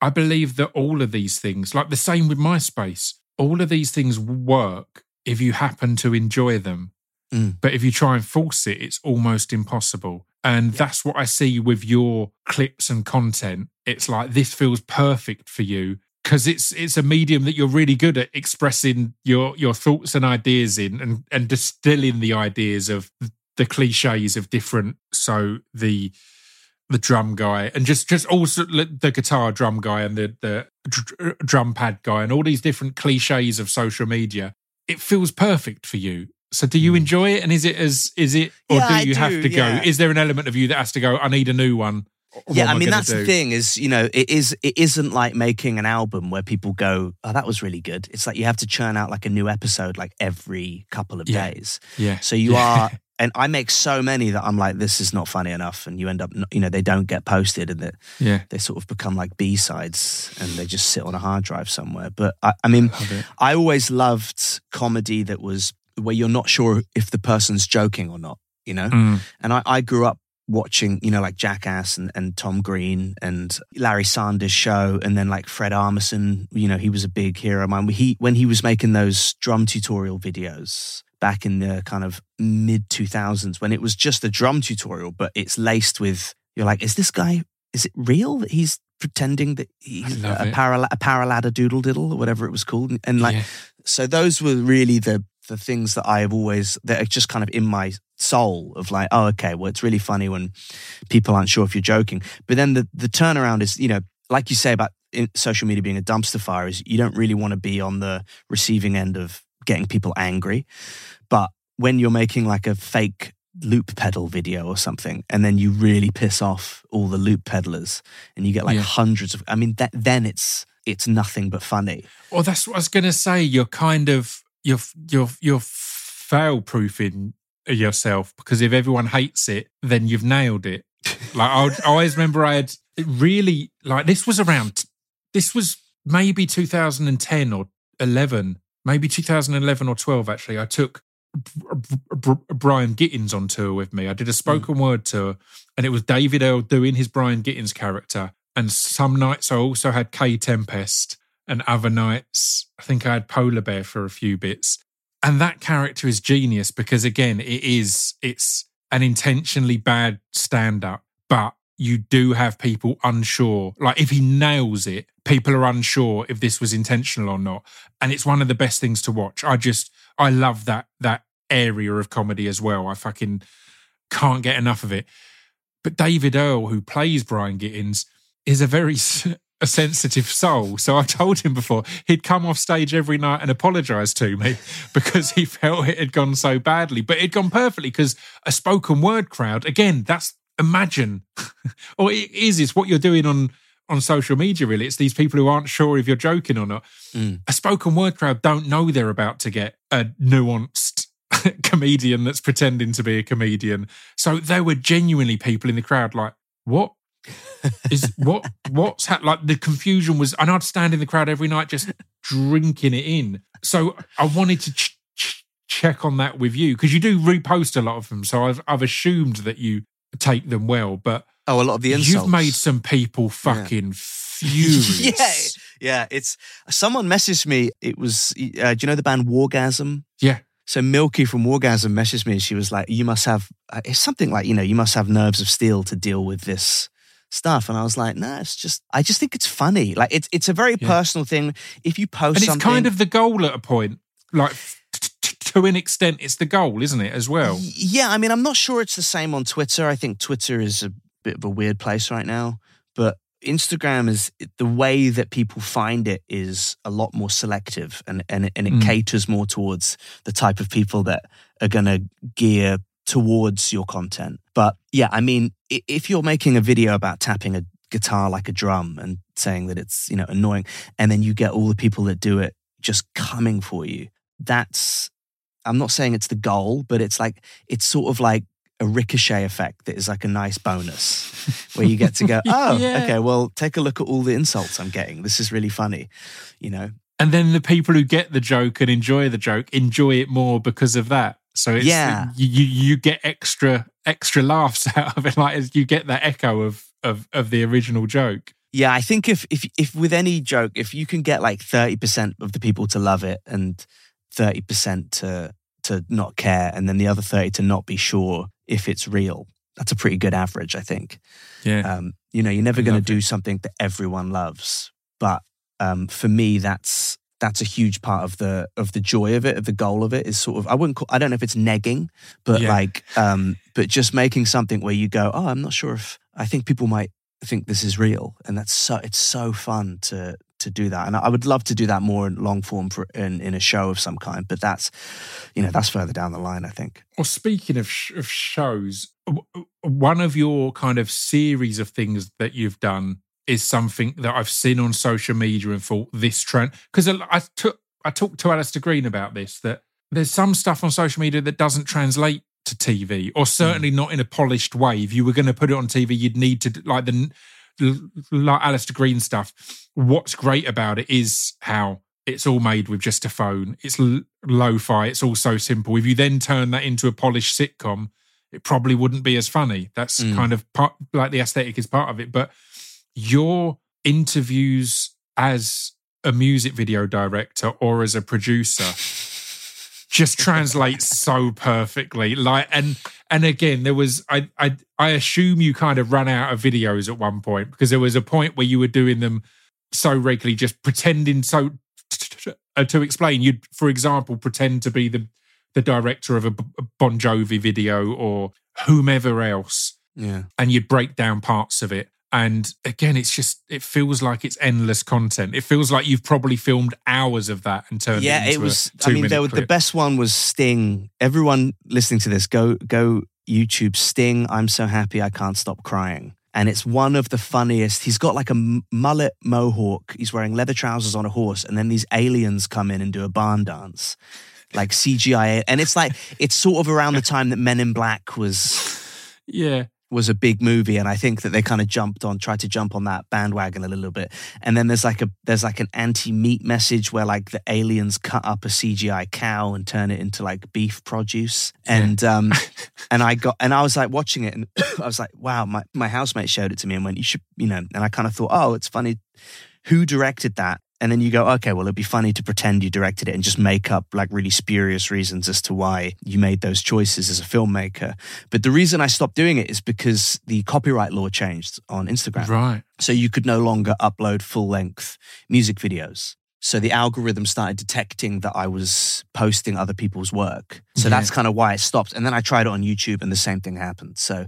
I believe that all of these things, like the same with MySpace, all of these things work if you happen to enjoy them. Mm. But if you try and force it, it's almost impossible. And that's what I see with your clips and content. It's like this feels perfect for you because it's it's a medium that you're really good at expressing your your thoughts and ideas in and and distilling the ideas of the cliches of different so the the drum guy and just just also the guitar drum guy and the the dr- drum pad guy and all these different cliches of social media it feels perfect for you so do you enjoy it and is it as is it or Hmm. Yeah, do I you have do, to go is there an element of you that has to go i need a new one What yeah, I mean gonna that's the thing is you know it is it isn't like making an album where people go oh that was really good. It's like you have to churn out like a new episode like every couple of Yeah. days. yeah So you Yeah. are, and I make so many that I'm like, this is not funny enough, and you end up, you know, they don't get posted, and that yeah they sort of become like B sides, and they just sit on a hard drive somewhere. But I, I mean, it. I always loved comedy that was where you're not sure if the person's joking or not, you know. Mm. And I, I grew up watching, you know, like Jackass and, and Tom Green and Larry Sanders show, and then like Fred Armisen, you know, he was a big hero of mine. He when he was making those drum tutorial videos back in the kind of mid 2000s when it was just a drum tutorial, but it's laced with you're like, is this guy? Is it real that he's pretending that he's a, it. parala- a paraladder doodle diddle or whatever it was called? And, and like, Yeah. so those were really the the things that I have always that are just kind of in my soul of like, oh, okay, well, it's really funny when people aren't sure if you're joking. But then the the turnaround is, you know, like you say about in social media being a dumpster fire, is you don't really want to be on the receiving end of getting people angry. But when you're making like a fake loop pedal video or something, and then you really piss off all the loop peddlers, and you get like Yeah. hundreds of, I mean, that then it's it's nothing but funny. Well, that's what I was going to say. You're kind of you're you're you're fail proofing yourself because if everyone hates it, then you've nailed it. Like I, I always remember, I had it really like this was around. This was maybe 2010 or 11, maybe 2011 or 12. Actually, I took Brian Gittins on tour with me. I did a hmm. spoken word tour, and it was David Earl doing his Brian Gittins character. And some nights I also had Kae Tempest, and other nights I think I had Polar Bear for a few bits. And that character is genius because again, it is it's an intentionally bad stand up, but you do have people unsure. Like if he nails it, people are unsure if this was intentional or not. And it's one of the best things to watch. I just I love that that area of comedy as well. I fucking can't get enough of it. But David Earl, who plays Brian Gittins, is a very a sensitive soul. So I told him before he'd come off stage every night and apologise to me because he felt it had gone so badly. But it'd gone perfectly because a spoken word crowd, again, that's imagine, or it is, it's what you're doing on on social media, really. It's these people who aren't sure if you're joking or not. Mm. A spoken word crowd don't know they're about to get a nuanced comedian that's pretending to be a comedian. So there were genuinely people in the crowd like, what? is what what's ha-? like the confusion was and I'd stand in the crowd every night just drinking it in so I wanted to ch- ch- check on that with you because you do repost a lot of them so I've I've assumed that you take them well but Oh, a lot of the insults. you've made some people fucking furious yeah, yeah. It's someone messaged me. It was, uh, do you know the band Wargasm? yeah So Milkie from Wargasm messaged me. and She was like, "You must have uh, it's something like you know, you must have nerves of steel to deal with this." Stuff and I was like, no, it's just I just think it's funny. Like it's it's a very Yeah. personal thing. If you post and it's something, kind of the goal at a point like to an extent, it's the goal, isn't it, as well? Yeah, I mean, I'm not sure it's the same on Twitter. I think Twitter is a bit of a weird place right now, but Instagram is the way that people find it is a lot more selective and, and, and it mm. caters more towards the type of people that are going to gear towards your content. But yeah, I mean, if you're making a video about tapping a guitar like a drum and saying that it's, you know, annoying, and then you get all the people that do it just coming for you, that's, I'm not saying it's the goal, but it's like, it's sort of like a ricochet effect that is like a nice bonus where you get to go, oh, yeah. okay, well, take a look at all the insults I'm getting. This is really funny, you know? And then the people who get the joke and enjoy the joke enjoy it more because of that. So it's, yeah, you, you get extra extra laughs out of it, like you get that echo of of of the original joke. Yeah, I think if if if with any joke, if you can get like thirty percent of the people to love it and thirty percent to to not care, and then the other thirty to not be sure if it's real, that's a pretty good average, I think. Yeah. Um, you know, you're never going to do something that everyone loves, but um, for me, that's that's a huge part of the of the joy of it, of the goal of it is sort of I wouldn't call, I don't know if it's negging, but yeah. like um but just making something where you go, oh, I'm not sure if I think people might think this is real, and that's so it's so fun to to do that, and I would love to do that more in long form for, in in a show of some kind, but that's you know that's further down the line, I think. Well, speaking of sh- of shows, one of your kind of series of things that you've done is something that I've seen on social media and thought this trend because I took I talked to Alistair Green about this that there's some stuff on social media that doesn't translate to TV or certainly mm. not in a polished way. If you were going to put it on TV, you'd need to like the like Alistair Green stuff. What's great about it is how it's all made with just a phone. It's lo-fi. It's all so simple. If you then turn that into a polished sitcom, it probably wouldn't be as funny. That's mm. kind of part like the aesthetic is part of it, but your interviews as a music video director or as a producer just translates so perfectly. Like and and again there was I, I i assume you kind of ran out of videos at one point because there was a point where you were doing them so regularly just pretending so uh, to explain. You'd for example pretend to be the the director of a bon jovi video or whomever else. Yeah. And you'd break down parts of it and again, it's just it feels like it's endless content. It feels like you've probably filmed hours of that and turned yeah, it, it was. I mean, there, the best one was Sting. Everyone listening to this, go go YouTube Sting. I'm so happy I can't stop crying. And it's one of the funniest. He's got like a mullet mohawk. He's wearing leather trousers on a horse, and then these aliens come in and do a barn dance, like CGI. And it's like it's sort of around the time that Men in Black was yeah was a big movie and i think that they kind of jumped on tried to jump on that bandwagon a little bit. And then there's like a there's like an anti-meat message where like the aliens cut up a cgi cow and turn it into like beef produce. And yeah. um and i got and i was like watching it and i was like wow my, my housemate showed it to me and went you should you know and i kind of thought oh it's funny. Who directed that and then you go, okay, well, it'd be funny to pretend you directed it and just make up like really spurious reasons as to why you made those choices as a filmmaker. But the reason I stopped doing it is because the copyright law changed on Instagram. Right. So you could no longer upload full length music videos. So the algorithm started detecting that I was posting other people's work. So yeah. that's kind of why it stopped. And then I tried it on YouTube and the same thing happened. So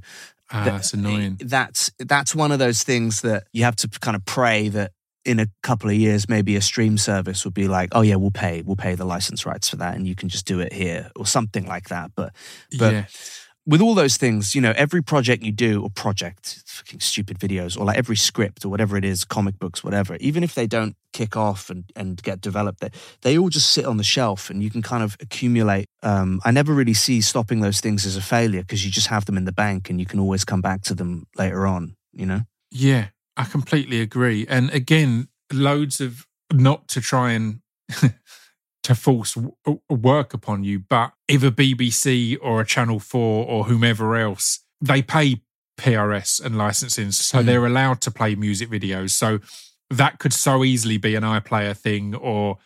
ah, that's annoying. That's that's one of those things that you have to kind of pray that in a couple of years, maybe a stream service would be like, oh yeah, we'll pay, we'll pay the license rights for that, and you can just do it here or something like that. But but yeah. with all those things, you know, every project you do or project, fucking stupid videos, or like every script or whatever it is, comic books, whatever, even if they don't kick off and, and get developed, they, they all just sit on the shelf and you can kind of accumulate. Um, I never really see stopping those things as a failure because you just have them in the bank and you can always come back to them later on, you know? Yeah. I completely agree. And again, loads of not to try and to force work upon you, but if a BBC or a Channel 4 or whomever else, they pay PRS and licensing, so mm. they're allowed to play music videos. So that could so easily be an iPlayer thing or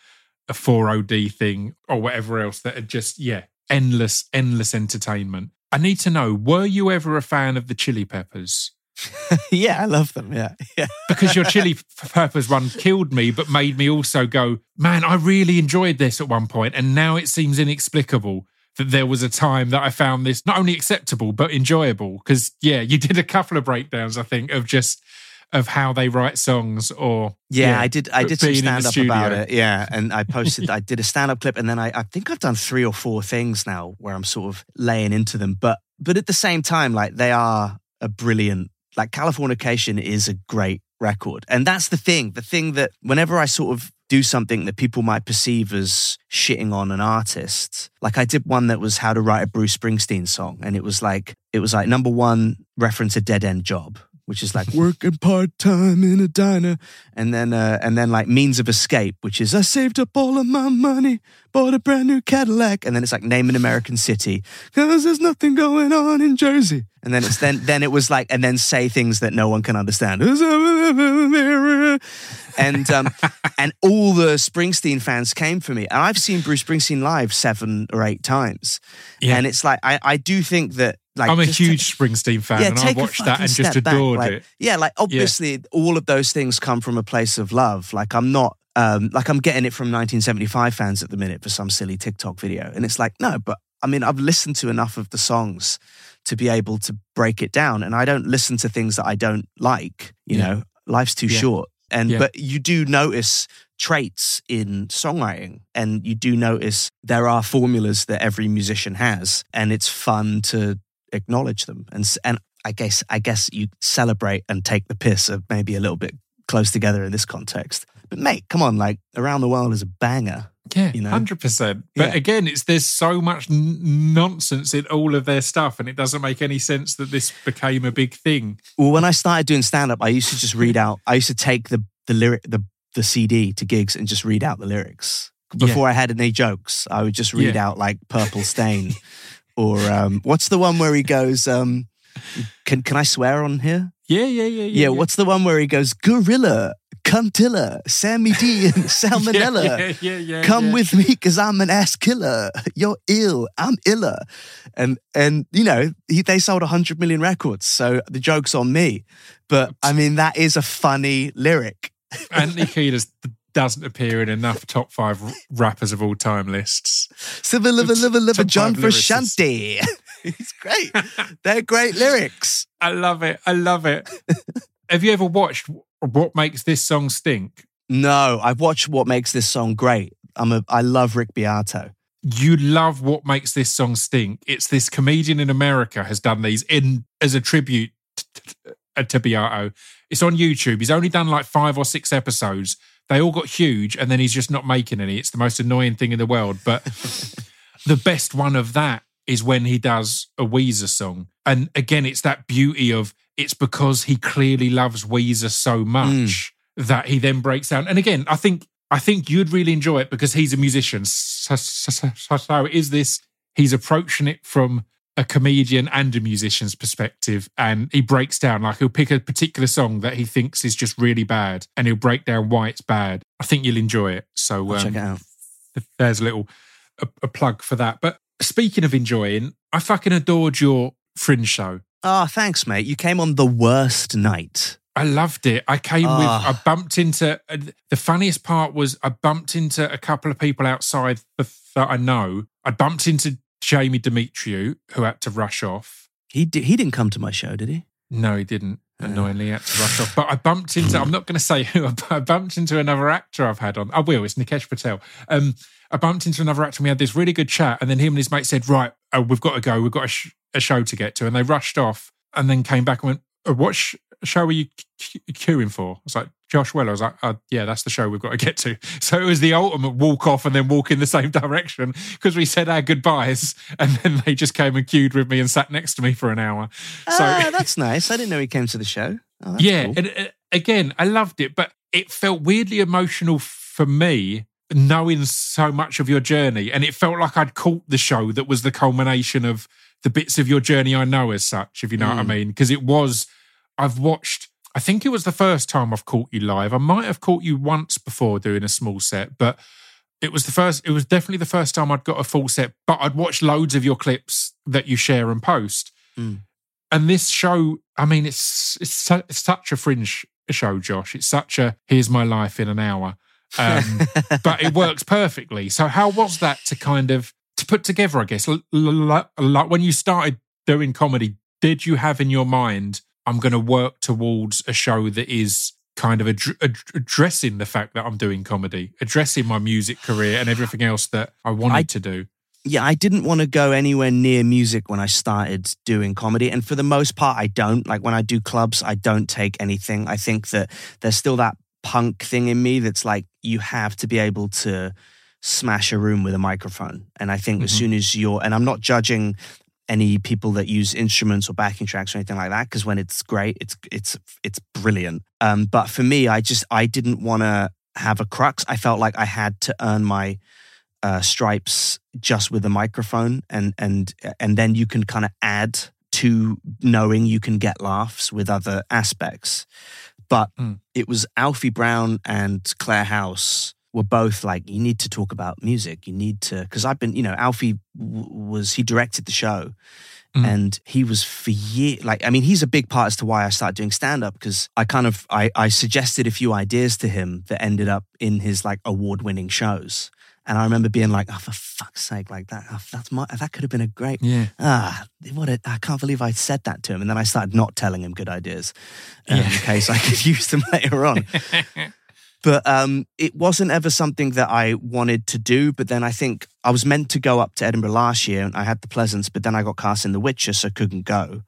a 4OD thing or whatever else that are just, yeah, endless, endless entertainment. I need to know, were you ever a fan of the Chili Peppers? yeah, I love them. Yeah, yeah. because your Chili Peppers one killed me, but made me also go, man, I really enjoyed this at one point, and now it seems inexplicable that there was a time that I found this not only acceptable but enjoyable. Because yeah, you did a couple of breakdowns, I think, of just of how they write songs or yeah, yeah I did I did some stand up studio. about it. Yeah. And I posted I did a stand up clip and then I, I think I've done three or four things now where I'm sort of laying into them. But but at the same time, like they are a brilliant like Californication is a great record. And that's the thing. The thing that whenever I sort of do something that people might perceive as shitting on an artist. Like I did one that was how to write a Bruce Springsteen song. And it was like, it was like number one reference a dead end job which is like working part time in a diner, and then uh, and then like means of escape, which is I saved up all of my money, bought a brand new Cadillac, and then it's like name an American city. Because there's nothing going on in Jersey, and then it's then then it was like and then say things that no one can understand, and um, and all the Springsteen fans came for me, and I've seen Bruce Springsteen live seven or eight times, yeah. and it's like I I do think that like, I'm a huge take, Springsteen fan, yeah, and I watched that and just adored like, it. Yeah, like obviously, yeah. all of those things come from a place of love. Like I'm not, um, like I'm getting it from 1975 fans at the minute for some silly TikTok video, and it's like no, but I mean, I've listened to enough of the songs to be able to break it down, and I don't listen to things that I don't like. You yeah. know, life's too short, and but you do notice traits in songwriting and you do notice there are formulas that every musician has and it's fun to acknowledge them and and I guess I guess you celebrate and take the piss of maybe a little bit close together in this context. But mate, come on, like around the world is a banger. Yeah, you know? hundred percent. But yeah. again, it's there's so much n- nonsense in all of their stuff, and it doesn't make any sense that this became a big thing. Well, when I started doing stand up, I used to just read out. I used to take the the lyric the the CD to gigs and just read out the lyrics before yeah. I had any jokes. I would just read yeah. out like "Purple Stain." Or um, what's the one where he goes, um, can, can I swear on here? Yeah, yeah, yeah, yeah. Yeah, what's the one where he goes, Gorilla, Cuntilla, Sammy D, and Salmonella. yeah, yeah, yeah, yeah, Come yeah. with me because I'm an ass killer. You're ill. I'm iller. And, and you know, he, they sold 100 million records. So the joke's on me. But I mean, that is a funny lyric. Anthony Kiedis doesn't appear in enough top five rappers of all time lists. Civil liver liver liver John Frusciante. He's great. They're great lyrics. I love it. I love it. Have you ever watched What Makes This Song Stink? No, I've watched What Makes This Song Great. I'm a I love Rick Beato. You love What Makes This Song Stink. It's this comedian in America has done these in as a tribute uh, to Beato. It's on YouTube. He's only done like five or six episodes they all got huge, and then he's just not making any. It's the most annoying thing in the world. But the best one of that is when he does a Weezer song. And again, it's that beauty of it's because he clearly loves Weezer so much mm. that he then breaks down. And again, I think I think you'd really enjoy it because he's a musician. So, so, so, so is this he's approaching it from a comedian and a musician's perspective and he breaks down like he'll pick a particular song that he thinks is just really bad and he'll break down why it's bad i think you'll enjoy it so um, check it out there's a little a, a, plug for that but speaking of enjoying i fucking adored your fringe show oh thanks mate you came on the worst night I loved it. I came oh. with, I ah. bumped into, uh, the funniest part was I bumped into a couple of people outside that I know. I bumped into Jamie Demetriou, who had to rush off. He did, he didn't come to my show, did he? No, he didn't. Uh. Annoyingly, he had to rush off. But I bumped into, I'm not going to say who, I bumped into another actor I've had on. I will, it's Nikesh Patel. Um, I bumped into another actor and we had this really good chat. And then him and his mate said, Right, oh, we've got to go. We've got a, sh- a, show to get to. And they rushed off and then came back and went, oh, What sh- show are you queuing for? I was like, Josh Well. I was like, uh, yeah, that's the show we've got to get to. So it was the ultimate walk off and then walk in the same direction because we said our goodbyes and then they just came and queued with me and sat next to me for an hour. So uh, that's nice. I didn't know he came to the show. Oh, yeah. Cool. And, uh, again, I loved it, but it felt weirdly emotional for me knowing so much of your journey. And it felt like I'd caught the show that was the culmination of the bits of your journey I know as such, if you know mm. what I mm. mean. Because it was, I've watched I think it was the first time I've caught you live. I might have caught you once before doing a small set, but it was the first, it was definitely the first time I'd got a full set, but I'd watched loads of your clips that you share and post. Mm. and this show, I mean, it's it's, su- it's such a fringe show, Josh. It's such a here's my life in an hour, um, but it works perfectly. So how was that to kind of to put together? I guess like when you started doing comedy, did you have in your mind, I'm going to work towards a show that is kind of ad- ad- addressing the fact that I'm doing comedy, addressing my music career and everything else that I wanted I, to do. Yeah, I didn't want to go anywhere near music when I started doing comedy. And for the most part, I don't. Like when I do clubs, I don't take anything. I think that there's still that punk thing in me that's like, you have to be able to smash a room with a microphone. And I think mm-hmm. as soon as you're, and I'm not judging any people that use instruments or backing tracks or anything like that because when it's great it's it's it's brilliant. Um, but for me i just i didn't want to have a crux. I felt like i had to earn my uh, stripes just with a microphone and and and then you can kind of add to knowing you can get laughs with other aspects. But mm. it was alfie brown and claire house were both like, you need to talk about music. You need to, because I've been, you know, Alfie w- was, he directed the show mm. and he was for years, like, I mean, he's a big part as to why I started doing stand up because I kind of, I, I suggested a few ideas to him that ended up in his like award winning shows. And I remember being like, oh, for fuck's sake, like that, oh, that's my, that could have been a great, yeah. ah, what a, I can't believe I said that to him. And then I started not telling him good ideas um, yeah. in case I could use them later on. But um, it wasn't ever something that I wanted to do. But then I think I was meant to go up to Edinburgh last year and I had the Pleasance, but then I got cast in The Witcher, so couldn't go.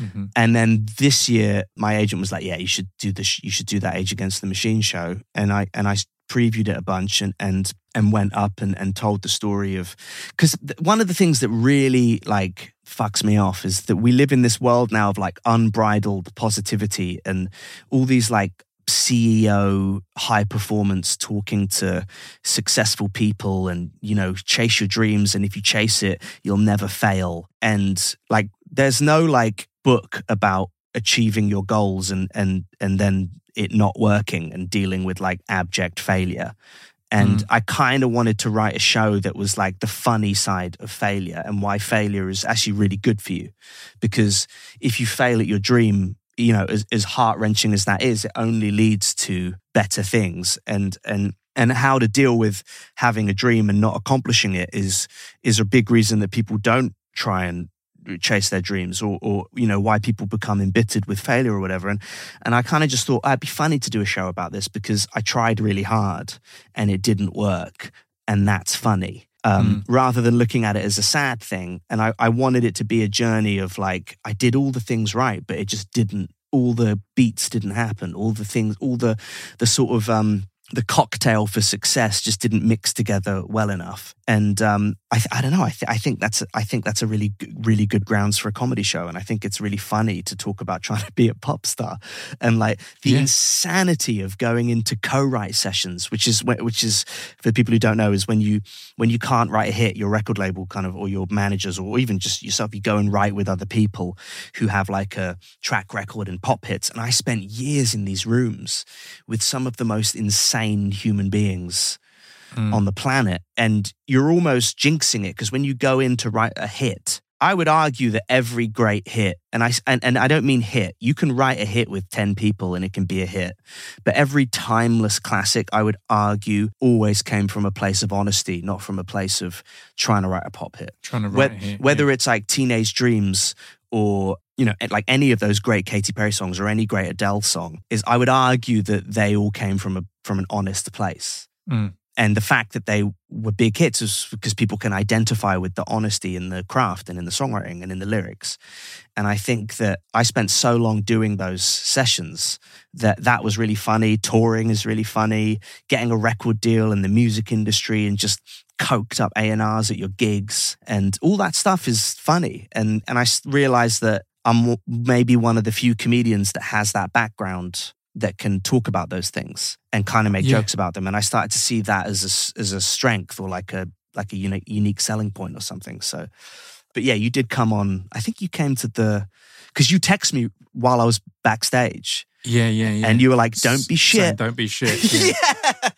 Mm-hmm. And then this year, my agent was like, "Yeah, you should do this. You should do that Age Against the Machine show." And I and I previewed it a bunch and and and went up and and told the story of because th- one of the things that really like fucks me off is that we live in this world now of like unbridled positivity and all these like CEO high performance talking to successful people and you know chase your dreams and if you chase it you'll never fail and like there's no like book about achieving your goals and and and then it not working and dealing with like abject failure and mm. I kind of wanted to write a show that was like the funny side of failure and why failure is actually really good for you. Because if you fail at your dream, you know, as, as heart wrenching as that is, it only leads to better things. And and and how to deal with having a dream and not accomplishing it is is a big reason that people don't try and chase their dreams or or you know why people become embittered with failure or whatever and and I kind of just thought it'd be funny to do a show about this because I tried really hard and it didn't work and that's funny um, mm. rather than looking at it as a sad thing. And I, I wanted it to be a journey of like, I did all the things right, but it just didn't, all the beats didn't happen. All the things, all the, the sort of, um, the cocktail for success just didn't mix together well enough. And um, I, I don't know. I, th- I think that's I think that's a really really good grounds for a comedy show, and I think it's really funny to talk about trying to be a pop star and like the yeah. insanity of going into co-write sessions, which is which is for people who don't know is when you when you can't write a hit, your record label kind of or your managers or even just yourself, you go and write with other people who have like a track record and pop hits. And I spent years in these rooms with some of the most insane human beings mm. on the planet. And you're almost jinxing it because when you go in to write a hit, I would argue that every great hit, and I and, and I don't mean hit. You can write a hit with ten people and it can be a hit, but every timeless classic, I would argue, always came from a place of honesty, not from a place of trying to write a pop hit. Trying to write hit, whether yeah. it's like Teenage Dreams or you know like any of those great Katy Perry songs or any great Adele song, is I would argue that they all came from a from an honest place. Mm and the fact that they were big hits is because people can identify with the honesty in the craft and in the songwriting and in the lyrics. And i think that i spent so long doing those sessions that that was really funny. Touring is really funny. Getting a record deal in the music industry and just coked up A&Rs at your gigs and all that stuff is funny. And and I realized that I'm maybe one of the few comedians that has that background that can talk about those things and kind of make yeah. jokes about them. And I started to see that as a, as a strength or like a like a unique unique selling point or something. So, but yeah, you did come on. I think you came to the because you text me while I was backstage. Yeah, yeah, yeah. And you were like, "Don't be shit. Saying, don't be shit." Yeah. yeah.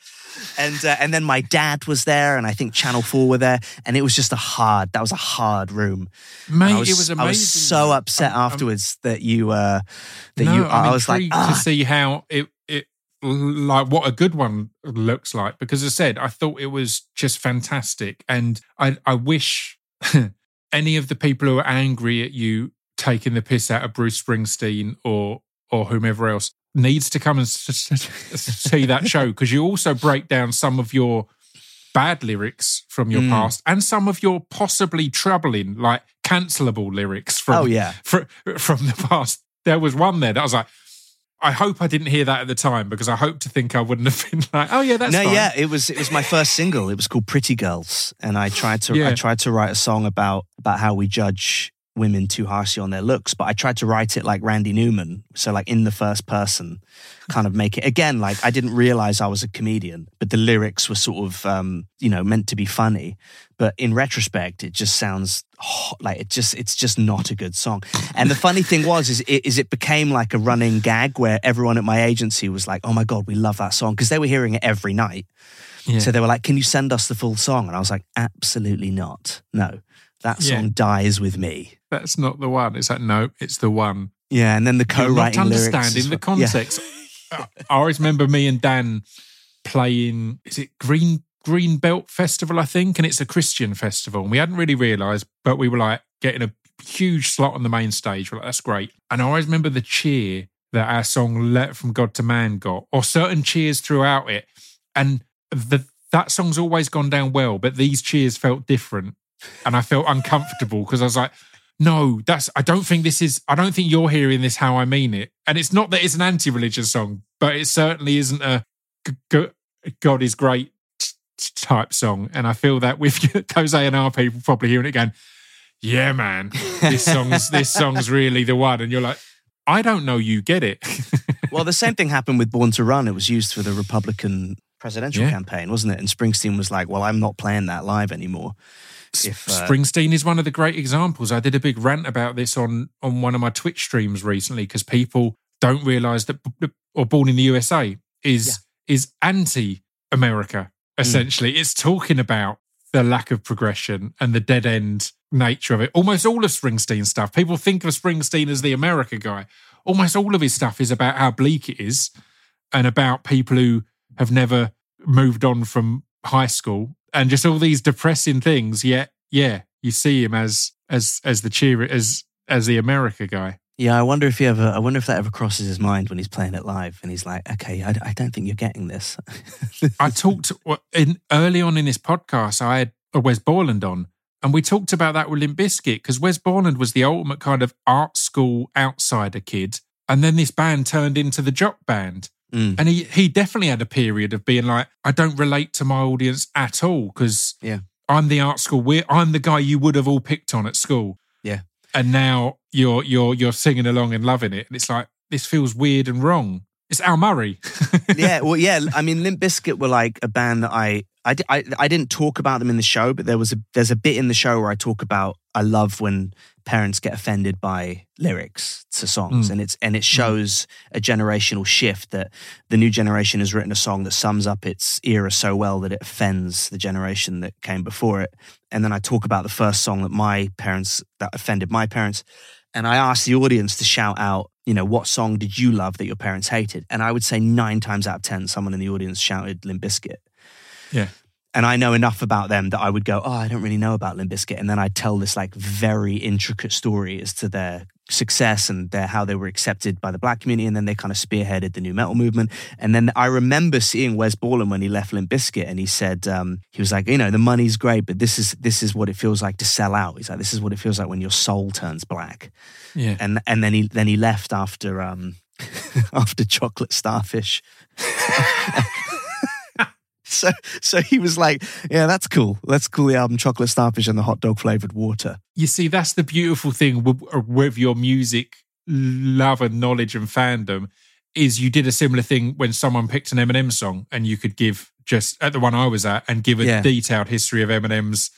And uh, and then my dad was there, and I think Channel Four were there, and it was just a hard. That was a hard room. Mate, I was, it was amazing. I was so upset I'm- I'm- afterwards that you uh that no, you. I'm I was like, intrigued ah, to see how it it like what a good one looks like because I said, I thought it was just fantastic, and I I wish any of the people who are angry at you taking the piss out of Bruce Springsteen or or whomever else needs to come and see that show because you also break down some of your bad lyrics from your Mm. past and some of your possibly troubling like cancelable lyrics from oh yeah. fr- from the past. There was one there that I was like, I hope I didn't hear that at the time because I hope to think I wouldn't have been like, oh yeah, that's no, fine. yeah, it was it was my first single. It was called Pretty Girls, and I tried to I tried to write a song about about how we judge women too harshly on their looks, but I tried to write it like Randy Newman, so like in the first person, kind of make it again like I didn't realize I was a comedian, but the lyrics were sort of um, you know meant to be funny, but in retrospect, it just sounds like it just it's just not a good song. And the funny thing was is it, is it became like a running gag where everyone at my agency was like, "Oh my god, we love that song" because they were hearing it every night. Yeah. So they were like, "Can you send us the full song?" And I was like, "Absolutely not. No, that Yeah. song dies with me." That's not the one. It's like, no, it's the one. Yeah, and then the You're not co-writing lyrics. understanding the well. Yeah. context. I always remember me and Dan playing, is it Green Green Belt Festival, I think? And it's a Christian festival. And we hadn't really realised, but we were like getting a huge slot on the main stage. We're like, that's great. And I always remember the cheer that our song Letter From God to Man got, or certain cheers throughout it. And the, that song's always gone down well, but these cheers felt different. And I felt uncomfortable because I was like, no, that's, I don't think this is, I don't think you're hearing this how I mean it. And it's not that it's an anti-religious song, but it certainly isn't a God is great type song. And I feel that with those A&R people probably hearing it going, yeah, man, this song's, this song's really the one. And you're like, I don't know you get it. well, the same thing happened with Born to Run. It was used for the Republican presidential Yeah. campaign, wasn't it? And Springsteen was like, "Well, I'm not playing that live anymore." If, uh, Springsteen is one of the great examples. I did a big rant about this on on one of my Twitch streams recently because people don't realize that or born in the USA is is anti America essentially. It's talking about the lack of progression and the dead end nature of it. Almost all of Springsteen's stuff. People think of Springsteen as the America guy. Almost all of his stuff is about how bleak it is and about people who have never moved on from high school and just all these depressing things. Yet, yeah, you see him as as as the cheer as as the America guy. Yeah, I wonder if he ever. I wonder if that ever crosses his mind when he's playing it live, and he's like, "Okay, I, I don't think you're getting this." I talked in early on in this podcast. I had a Wes Borland on, and we talked about that with Limp Bizkit because Wes Borland was the ultimate kind of art school outsider kid, and then this band turned into the jock band. Mm. And he he definitely had a period of being like, I don't relate to my audience at all because Yeah. I'm the art school. We're, I'm the guy you would have all picked on at school. Yeah. And now you're you're you're singing along and loving it, and it's like this feels weird and wrong. It's Al Murray. yeah, well, yeah. I mean, Limp Bizkit were like a band that I, I, I, I didn't talk about them in the show, but there was a there's a bit in the show where I talk about I love when parents get offended by lyrics to songs, Mm. and it's and it shows a generational shift that the new generation has written a song that sums up its era so well that it offends the generation that came before it, and then I talk about the first song that my parents that offended my parents. And I ask the audience to shout out, you know, what song did you love that your parents hated? And I would say nine times out of 10, someone in the audience shouted Limp Bizkit. Yeah. And I know enough about them that I would go, oh, I don't really know about Limp Bizkit. And then I'd tell this like very intricate story as to their success and their, how they were accepted by the black community. And then they kind of spearheaded the new metal movement. And then I remember seeing Wes Borland when he left Limp Bizkit and he said, um, he was like, you know, the money's great, but this is, this is what it feels like to sell out. He's like, this is what it feels like when your soul turns black Yeah. and and then he then he left after um after chocolate starfish so so he was like yeah that's cool let's call the album chocolate starfish and the hot dog flavored water You see, that's the beautiful thing with, with your music love and knowledge and fandom is you did a similar thing when someone picked an Eminem song and you could give just at the one I was at and give a Yeah. detailed history of Eminem's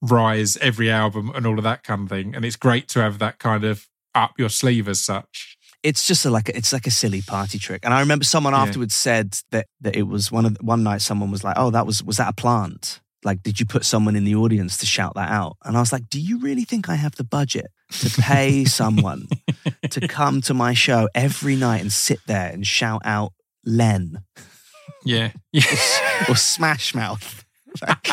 rise, every album and all of that kind of thing. And it's great to have that kind of up your sleeve as such. It's just a, like a, it's like a silly party trick. And I remember someone Yeah. afterwards said that that it was one of one night someone was like, "Oh, that was was that a plant? Like, did you put someone in the audience to shout that out?" And I was like, "Do you really think I have the budget to pay someone to come to my show every night and sit there and shout out Len Yeah. Yeah. or Smash Mouth?" Like,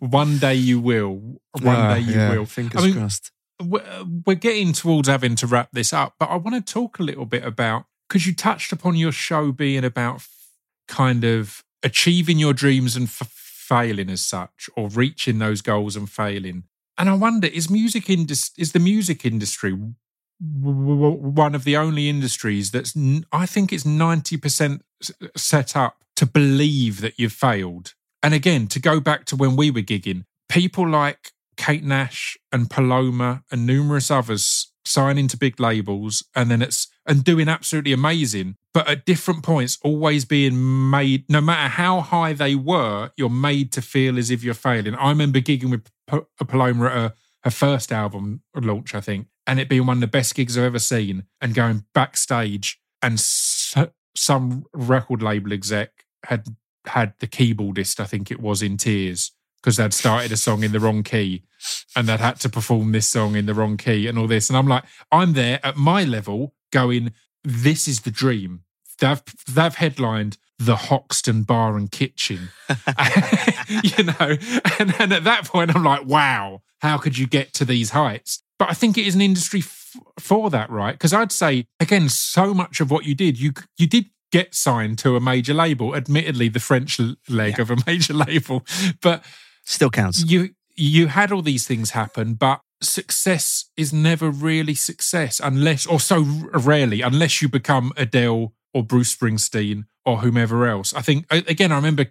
One day you will. One ah, day you yeah, will. Fingers I mean, crossed. We're getting towards having to wrap this up, but I want to talk a little bit about because you touched upon your show being about kind of achieving your dreams and f- failing as such, or reaching those goals and failing. And I wonder, is music indus- is the music industry w- w- one of the only industries that's n- I think it's ninety percent set up to believe that you've failed. And again, to go back to when we were gigging, people like Kate Nash and Paloma and numerous others signing to big labels and then it's and doing absolutely amazing, but at different points always being made no matter how high they were, you're made to feel as if you're failing. I remember gigging with P- Paloma at her, her first album launch, I think, and it being one of the best gigs I've ever seen, and going backstage and s- some record label exec had had the keyboardist, I think it was, in tears because they'd started a song in the wrong key and they'd had to perform this song in the wrong key and all this. And I'm like, I'm there at my level going, this is the dream. They've, they've headlined the Hoxton Bar and Kitchen, you know, and, and at that point, I'm like, wow, how could you get to these heights? But I think it is an industry f- for that, right? Because I'd say again, so much of what you did, you you did get signed to a major label. Admittedly, the French leg Yeah. of a major label, but Still counts. you you had all these things happen, but success is never really success unless, or so rarely, unless you become Adele or Bruce Springsteen or whomever else. I think again, I remember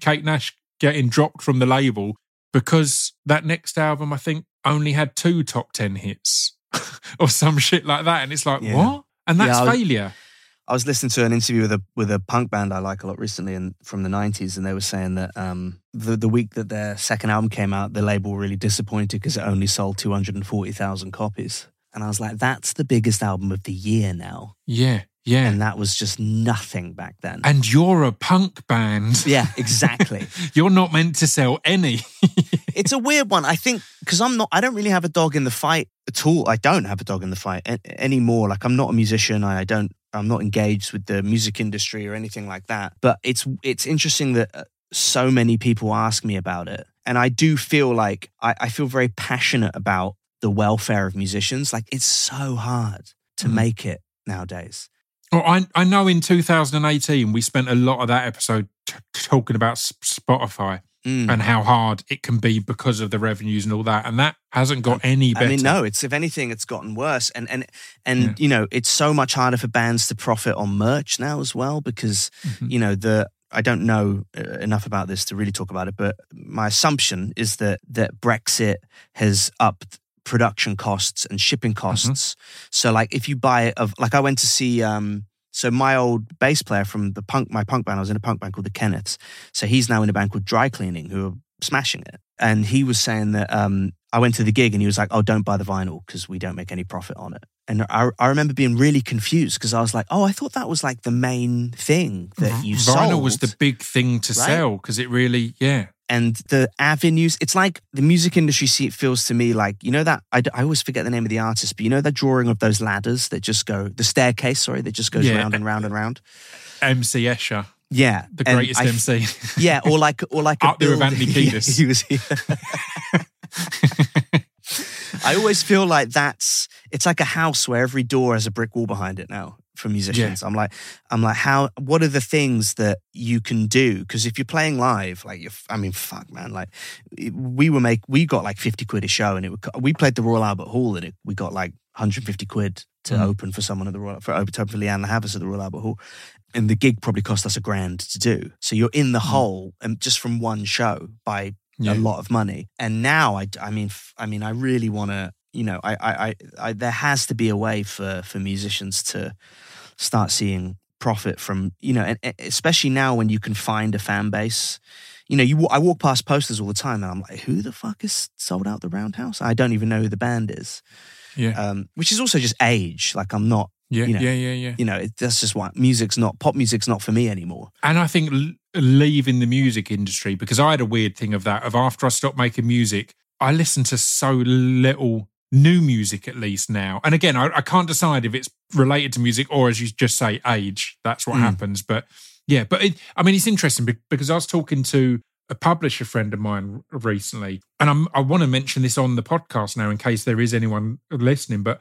Kate Nash getting dropped from the label because that next album, I think, only had two top ten hits or some shit like that, and it's like Yeah. what? And that's Yeah, failure. I was listening to an interview with a with a punk band I like a lot recently, and from the '90s, and they were saying that um, the the week that their second album came out, the label were really disappointed because it only sold 240,000 copies. And I was like, "That's the biggest album of the year now," Yeah, yeah. and that was just nothing back then. and you're a punk band. yeah, exactly. You're not meant to sell any. it's a weird one. I think because I'm not, I don't really have a dog in the fight at all. I don't have a dog in the fight a- anymore. Like I'm not a musician. I don't. I'm not engaged with the music industry or anything like that. But it's it's interesting that uh, so many people ask me about it, and I do feel like I, I feel very passionate about the welfare of musicians. Like it's so hard to Mhm. make it nowadays. Well, I I know in 2018 we spent a lot of that episode t- talking about Spotify Mm. and how hard it can be because of the revenues and all that, and that hasn't got any better. I mean, no, it's if anything, it's gotten worse, and and and Yeah. you know, it's so much harder for bands to profit on merch now as well because Mhm. you know the. I don't know uh, enough about this to really talk about it, but my assumption is that that Brexit has upped production costs and shipping Mm-hmm. costs. So, like, if you buy of like, I went to see. um so my old bass player from the punk, my punk band, I was in a punk band called the Kenneths. So he's now in a band called Dry Cleaning, who are smashing it. And he was saying that um, I went to the gig and he was like, "Oh, don't buy the vinyl because we don't make any profit on it." And I, I remember being really confused because I was like, "Oh, I thought that was like the main thing that you vinyl sold." was the big thing to right? sell because it really, yeah, and the avenues. It's like the music industry. See, it feels to me like you know that I, I always forget the name of the artist, but you know that drawing of those ladders that just go the staircase. Sorry, that just goes Yeah. round and round and round. MC Escher, Yeah, the greatest I- MC. Yeah, or like or like a Up there with. Anthony Kiedis. he was here. I always feel like that's it's like a house where every door has a brick wall behind it now for musicians. I'm like I'm like how what are the things that you can do because if you're playing live like you're, I mean fuck man like we were make we got like 50 quid a show and it would, we played the Royal Albert Hall and it, we got like 150 quid to Mm. open for someone at the Royal for open for Lianne Havas at the Royal Albert Hall and the gig probably cost us a grand to do. So you're in the hole and just from one show by Yeah. a lot of money. And now I, I mean, I mean, I really want to, you know, I, I, I, I, there has to be a way for for musicians to start seeing profit from, you know, and and especially now when you can find a fan base. you know, you I walk past posters all the time, and I'm like, who the fuck is sold out the Roundhouse? I don't even know who the band is. Yeah. Um, which is also just age. Like I'm not, yeah, you know, yeah, yeah, yeah. you know, it, that's just why music's not pop music's not for me anymore. And I think l- leaving the music industry because I had a weird thing of that. Of after I stopped making music, I listened to so little new music at least now. And again, I, I can't decide if it's related to music or, as you just say, age. That's what Mm. happens. But yeah, but it, I mean, it's interesting because I was talking to a publisher friend of mine recently, and I'm, I want to mention this on the podcast now in case there is anyone listening. But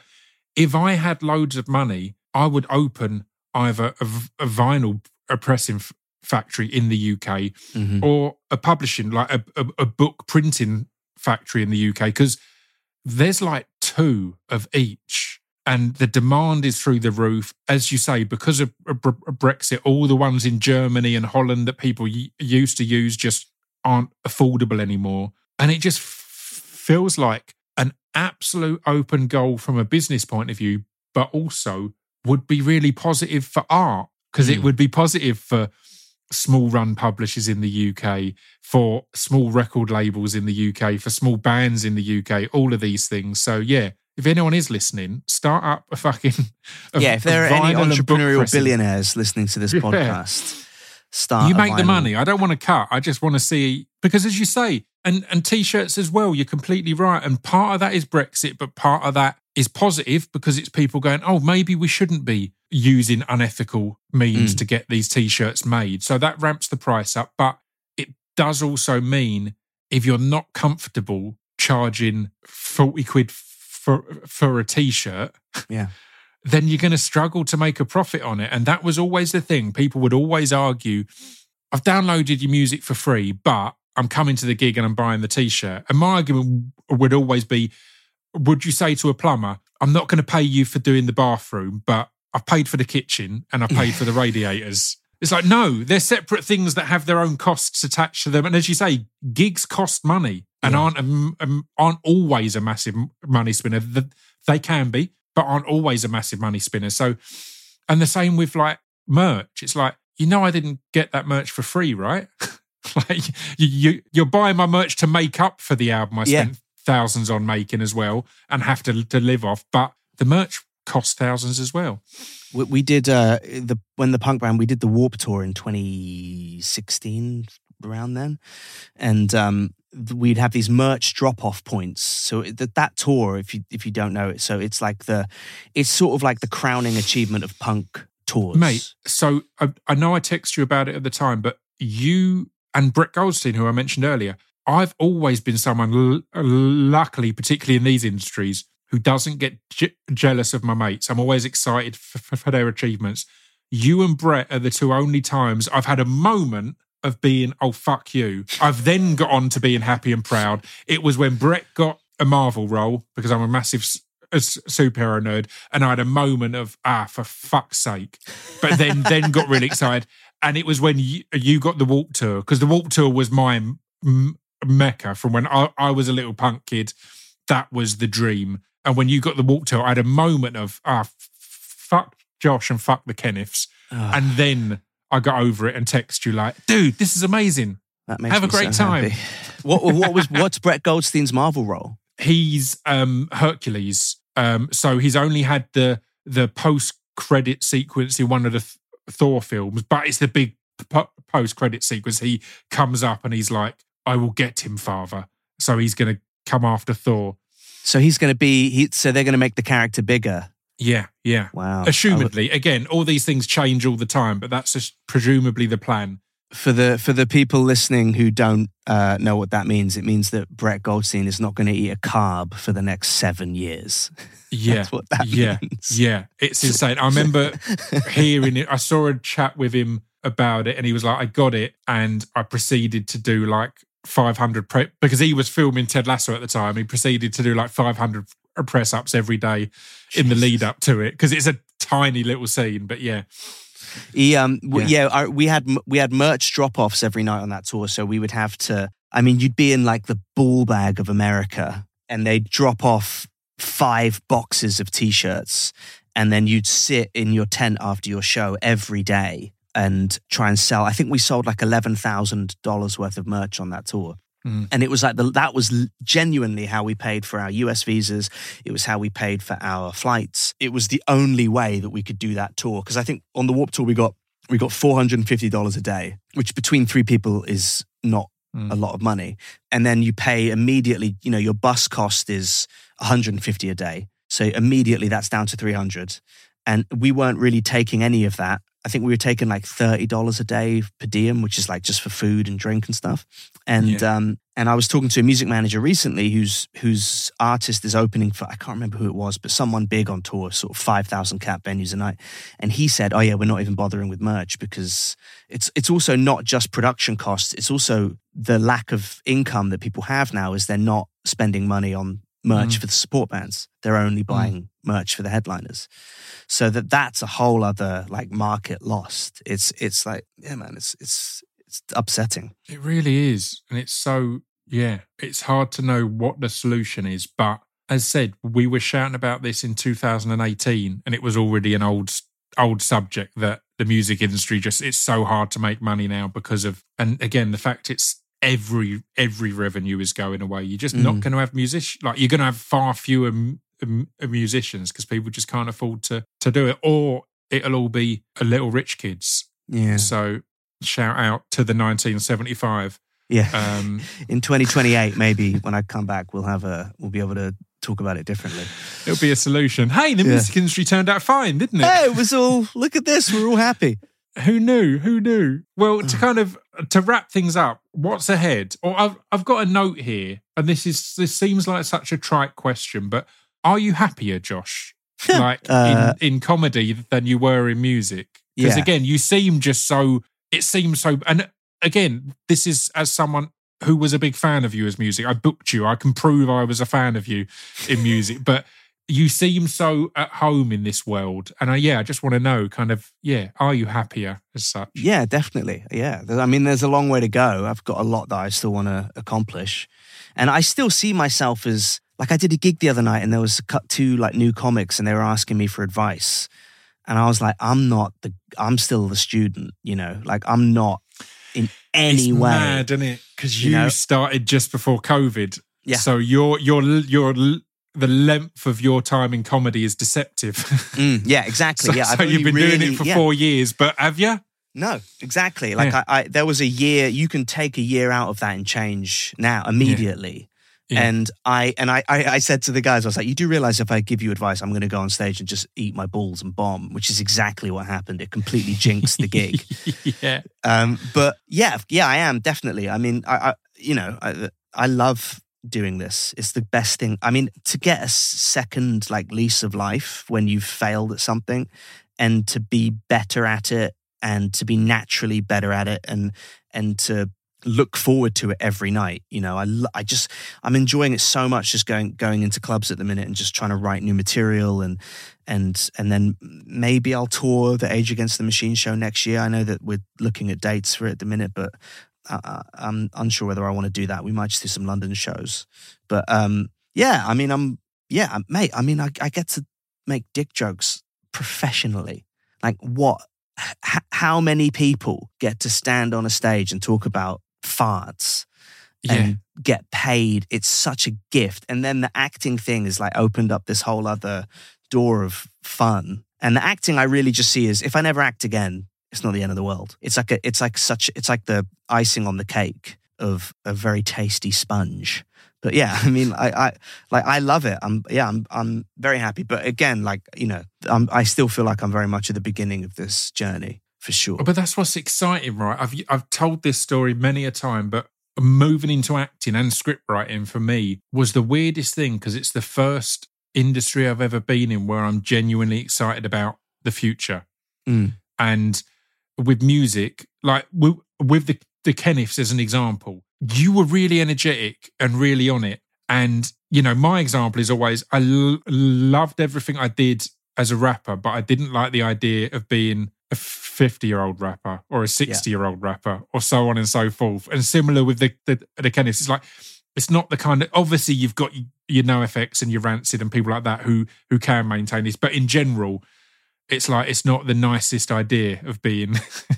if I had loads of money, I would open either a vinyl a pressing f- factory in the UK Mhm. or a publishing, like a, a, a book printing factory in the UK, because there's like two of each. And the demand is through the roof, as you say, because of Brexit. All the ones in Germany and Holland that people used to use just aren't affordable anymore, and it just feels like an absolute open goal from a business point of view, but also would be really positive for art because it Mm. would be positive for small run publishers in the UK, for small record labels in the UK, for small bands in the UK, all of these things. So yeah, if anyone is listening, start up a fucking a- yeah, if there are any vinyl and book entrepreneurial billionaires listening to this Yeah. podcast, start. you make the money. I don't want to cut. I just want to see because, as you say, and and t-shirts as well. You're completely right. And part of that is Brexit, but part of that is positive because it's people going, oh, maybe we shouldn't be using unethical means Mm. to get these t-shirts made. So that ramps the price up, but it does also mean if you're not comfortable charging forty quid for for a t-shirt, Yeah. then you're going to struggle to make a profit on it. And that was always the thing. People would always argue, I've downloaded your music for free, but I'm coming to the gig and I'm buying the t shirt. And my argument would always be, would you say to a plumber, I'm not going to pay you for doing the bathroom, but I've paid for the kitchen and I paid for the radiators? It's like, no, they're separate things that have their own costs attached to them. And as you say, gigs cost money and Yeah. aren't a, um, aren't always a massive money spinner. They can be, but aren't always a massive money spinner. So, and the same with like merch. It's like, you know, I didn't get that merch for free, right? like you, you, you're buying my merch to make up for the album I Yeah. spent thousands on making as well and have to, to live off. But the merch costs thousands as well. We, we did uh, the when the punk band we did the Warped Tour in 2016 around then, and um, we'd have these merch drop off points. So that that tour, if you if you don't know it, so it's like the it's sort of like the crowning achievement of punk tours, Mate, so I, I know I texted you about it at the time, but you and Brett Goldstein, who I mentioned earlier, I've always been someone, l- luckily, particularly in these industries, who doesn't get je- jealous of my mates. I'm always excited for, for, their achievements. You and Brett are the two only times I've had a moment of being, oh, fuck you. I've then got on to being happy and proud. It was when Brett got a Marvel role because I'm a massive superhero nerd, and I had a moment of ah, for fuck's sake. But then then got really excited, and it was when you, you got the Warped Tour because the Warped Tour was my m- mecca from when I, I was a little punk kid. That was the dream, and when you got the Warped Tour, I had a moment of ah, f- fuck Josh and fuck the Kenneths, and then I got over it and text you like, dude, this is amazing. that makes have a great so time. What what was what's Brett Goldstein's Marvel role? he's um Hercules. Um, so he's only had the the post credit sequence in one of the Th- Thor films, but it's the big po- post credit sequence. He comes up and he's like, "I will get him, father." So he's going to come after Thor. So he's going to be he. So they're going to make the character bigger. Yeah, yeah. Wow. Would- Assumedly, again, all these things change all the time, but that's just presumably the plan. for the for the people listening who don't uh, know what that means, it means that Brett Goldstein is not going to eat a carb for the next seven years. Yeah, That's what that yeah, means. yeah. It's insane. I remember hearing it. I saw a chat with him about it, and he was like, "I got it," and I proceeded to do like 500 pre- because he was filming Ted Lasso at the time. He proceeded to do like 500 press ups every day in the lead up to it because it's a tiny little scene. But yeah, He, um, w- Yeah. yeah, our, we had we had merch drop offs every night on that tour, so we would have to. I mean, you'd be in like the ball bag of America, and they'd drop off five boxes of t-shirts, and then you'd sit in your tent after your show every day and try and sell. I think we sold like eleven thousand dollars worth of merch on that tour. Mm. And it was like the, that was genuinely how we paid for our US visas. It was how we paid for our flights. It was the only way that we could do that tour. Because I think on the Warped Tour we got we got four hundred and fifty dollars a day, which between three people is not Mm. a lot of money. And then you pay immediately. You know, your bus cost is one hundred and fifty a day, so immediately that's down to three hundred. And we weren't really taking any of that. I think we were taking like thirty dollars a day per diem, which is like just for food and drink and stuff. And um, and I was talking to a music manager recently whose whose artist is opening for I can't remember who it was, but someone big on tour, sort of five thousand cap venues a night. And he said, "Oh yeah, we're not even bothering with merch because it's it's also not just production costs. It's also the lack of income that people have now is they're not spending money on merch Mm. for the support bands. They're only buying merch for the headliners. So that that's a whole other like market lost. It's it's like yeah, man, it's it's it's upsetting. It really is. And it's so, yeah, it's hard to know what the solution is. But as said, we were shouting about this in 2018 and it was already an old, old subject that the music industry just, it's so hard to make money now because of, and again, the fact it's every, every revenue is going away. You're just not Mm. going to have music, like you're going to have far fewer m- m- musicians because people just can't afford to, to do it. Or it'll all be a little rich kids. Yeah. So shout out to the 1975. Yeah. Um, In 2028, maybe when I come back, we'll have a we'll be able to talk about it differently. It'll be a solution. Hey, the Yeah. music industry turned out fine, didn't it? Hey, it was all look at this. We're all happy. Who knew? Who knew? Well, to kind of to wrap things up, what's ahead? Or I've I've got a note here, and this is this seems like such a trite question, but are you happier, Josh? Like Uh, in, in comedy than you were in music? Because Yeah. again, you seem just so it seems so and again, this is as someone who was a big fan of you as music. I booked you. I can prove I was a fan of you in music, but you seem so at home in this world. And I, yeah, I just want to know kind of, yeah, are you happier as such? Yeah, definitely. Yeah. I mean, there's a long way to go. I've got a lot that I still want to accomplish. And I still see myself as like I did a gig the other night and there was cut two like new comics and they were asking me for advice. And I was like, I'm not the I'm still the student, you know, like I'm not in any it's way. mad, isn't it? Because You you, know? started just before COVID. Yeah. So you're you're your your the length of your time in comedy is deceptive. Mm, yeah, exactly. so yeah, so I've you've only been doing it for yeah. four years, but have you? No, exactly. Like Yeah. I, I, there was a year. You can take a year out of that and change now immediately. Yeah. And I and I, I, I said to the guys, I was like, "You do realize if I give you advice, I'm going to go on stage and just eat my balls and bomb," which is exactly what happened. It completely jinxed the gig. yeah. Um, but yeah, yeah, I am definitely. I mean, I, I you know, I, I love doing this. It's the best thing. I mean, to get a second like lease of life when you've failed at something, and to be better at it, and to be naturally better at it, and and to look forward to it every night. You know, I I just I'm enjoying it so much. Just going going into clubs at the minute and just trying to write new material and and and then maybe I'll tour the Age Against the Machine show next year. I know that we're looking at dates for it at the minute, but I, I- I'm unsure whether I want to do that. We might just do some London shows, but um, yeah, I mean, I'm yeah, mate. I mean, I, I get to make dick jokes professionally. Like what? H- how many people get to stand on a stage and talk about farts? Yeah. and get paid. It's such a gift. And then the acting thing is like opened up this whole other door of fun. And the acting I really just see is if I never act again, it's not the end of the world. It's like a, it's like such it's like the icing on the cake of a very tasty sponge. But yeah, I mean, I, I like I love it. I'm yeah, I'm I'm very happy. But again, like you know, I'm, I still feel like I'm very much at the beginning of this journey for sure. But that's what's exciting, right? I've I've told this story many a time, but moving into acting and script writing for me was the weirdest thing because it's the first industry I've ever been in where I'm genuinely excited about the future. Mm. And with music, like with, with the the Kenneths as an example, you were really energetic and really on it. And you know, my example is always I l- loved everything I did as a rapper, but I didn't like the idea of being a 50 year old rapper or a 60 year old rapper or so on and so forth. And similar with the, the, the Kenneths, it's like, it's not the kind of, obviously you've got your NoFX and your Rancid and people like that who, who can maintain this. But in general, it's like, it's not the nicest idea of being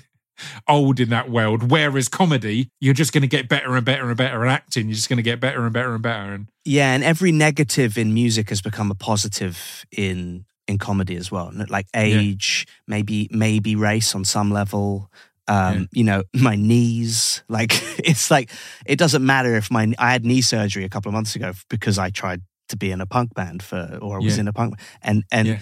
old in that world. Whereas comedy, you're just going to get better and better and better. at acting, you're just going to get better and better and better. And Yeah, and every negative in music has become a positive in in comedy as well. Like age, maybe maybe race on some level. Um, Yeah. you know, my knees. Like it's like it doesn't matter if my I had knee surgery a couple of months ago because I tried to be in a punk band for or I was Yeah. in a punk and and Yeah.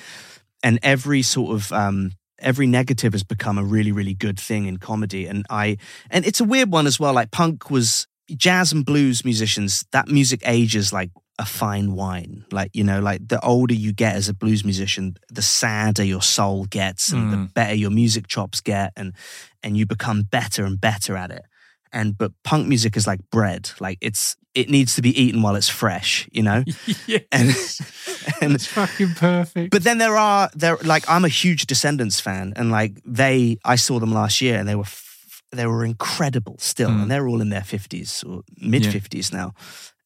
And every sort of um every negative has become a really really good thing in comedy. And I and it's a weird one as well like punk was jazz and blues musicians that music ages like a fine wine. Like you know like the older you get as a blues musician the sadder your soul gets and the Mm. better your music chops get and and you become better and better at it and but punk music is like bread like it's it needs to be eaten while it's fresh you know yeah, and and it's fucking perfect. but then there are there like I'm a huge Descendents fan, and like they, I saw them last year, and they were f- they were incredible still, Mm. and they're all in their fifties or mid fifties now,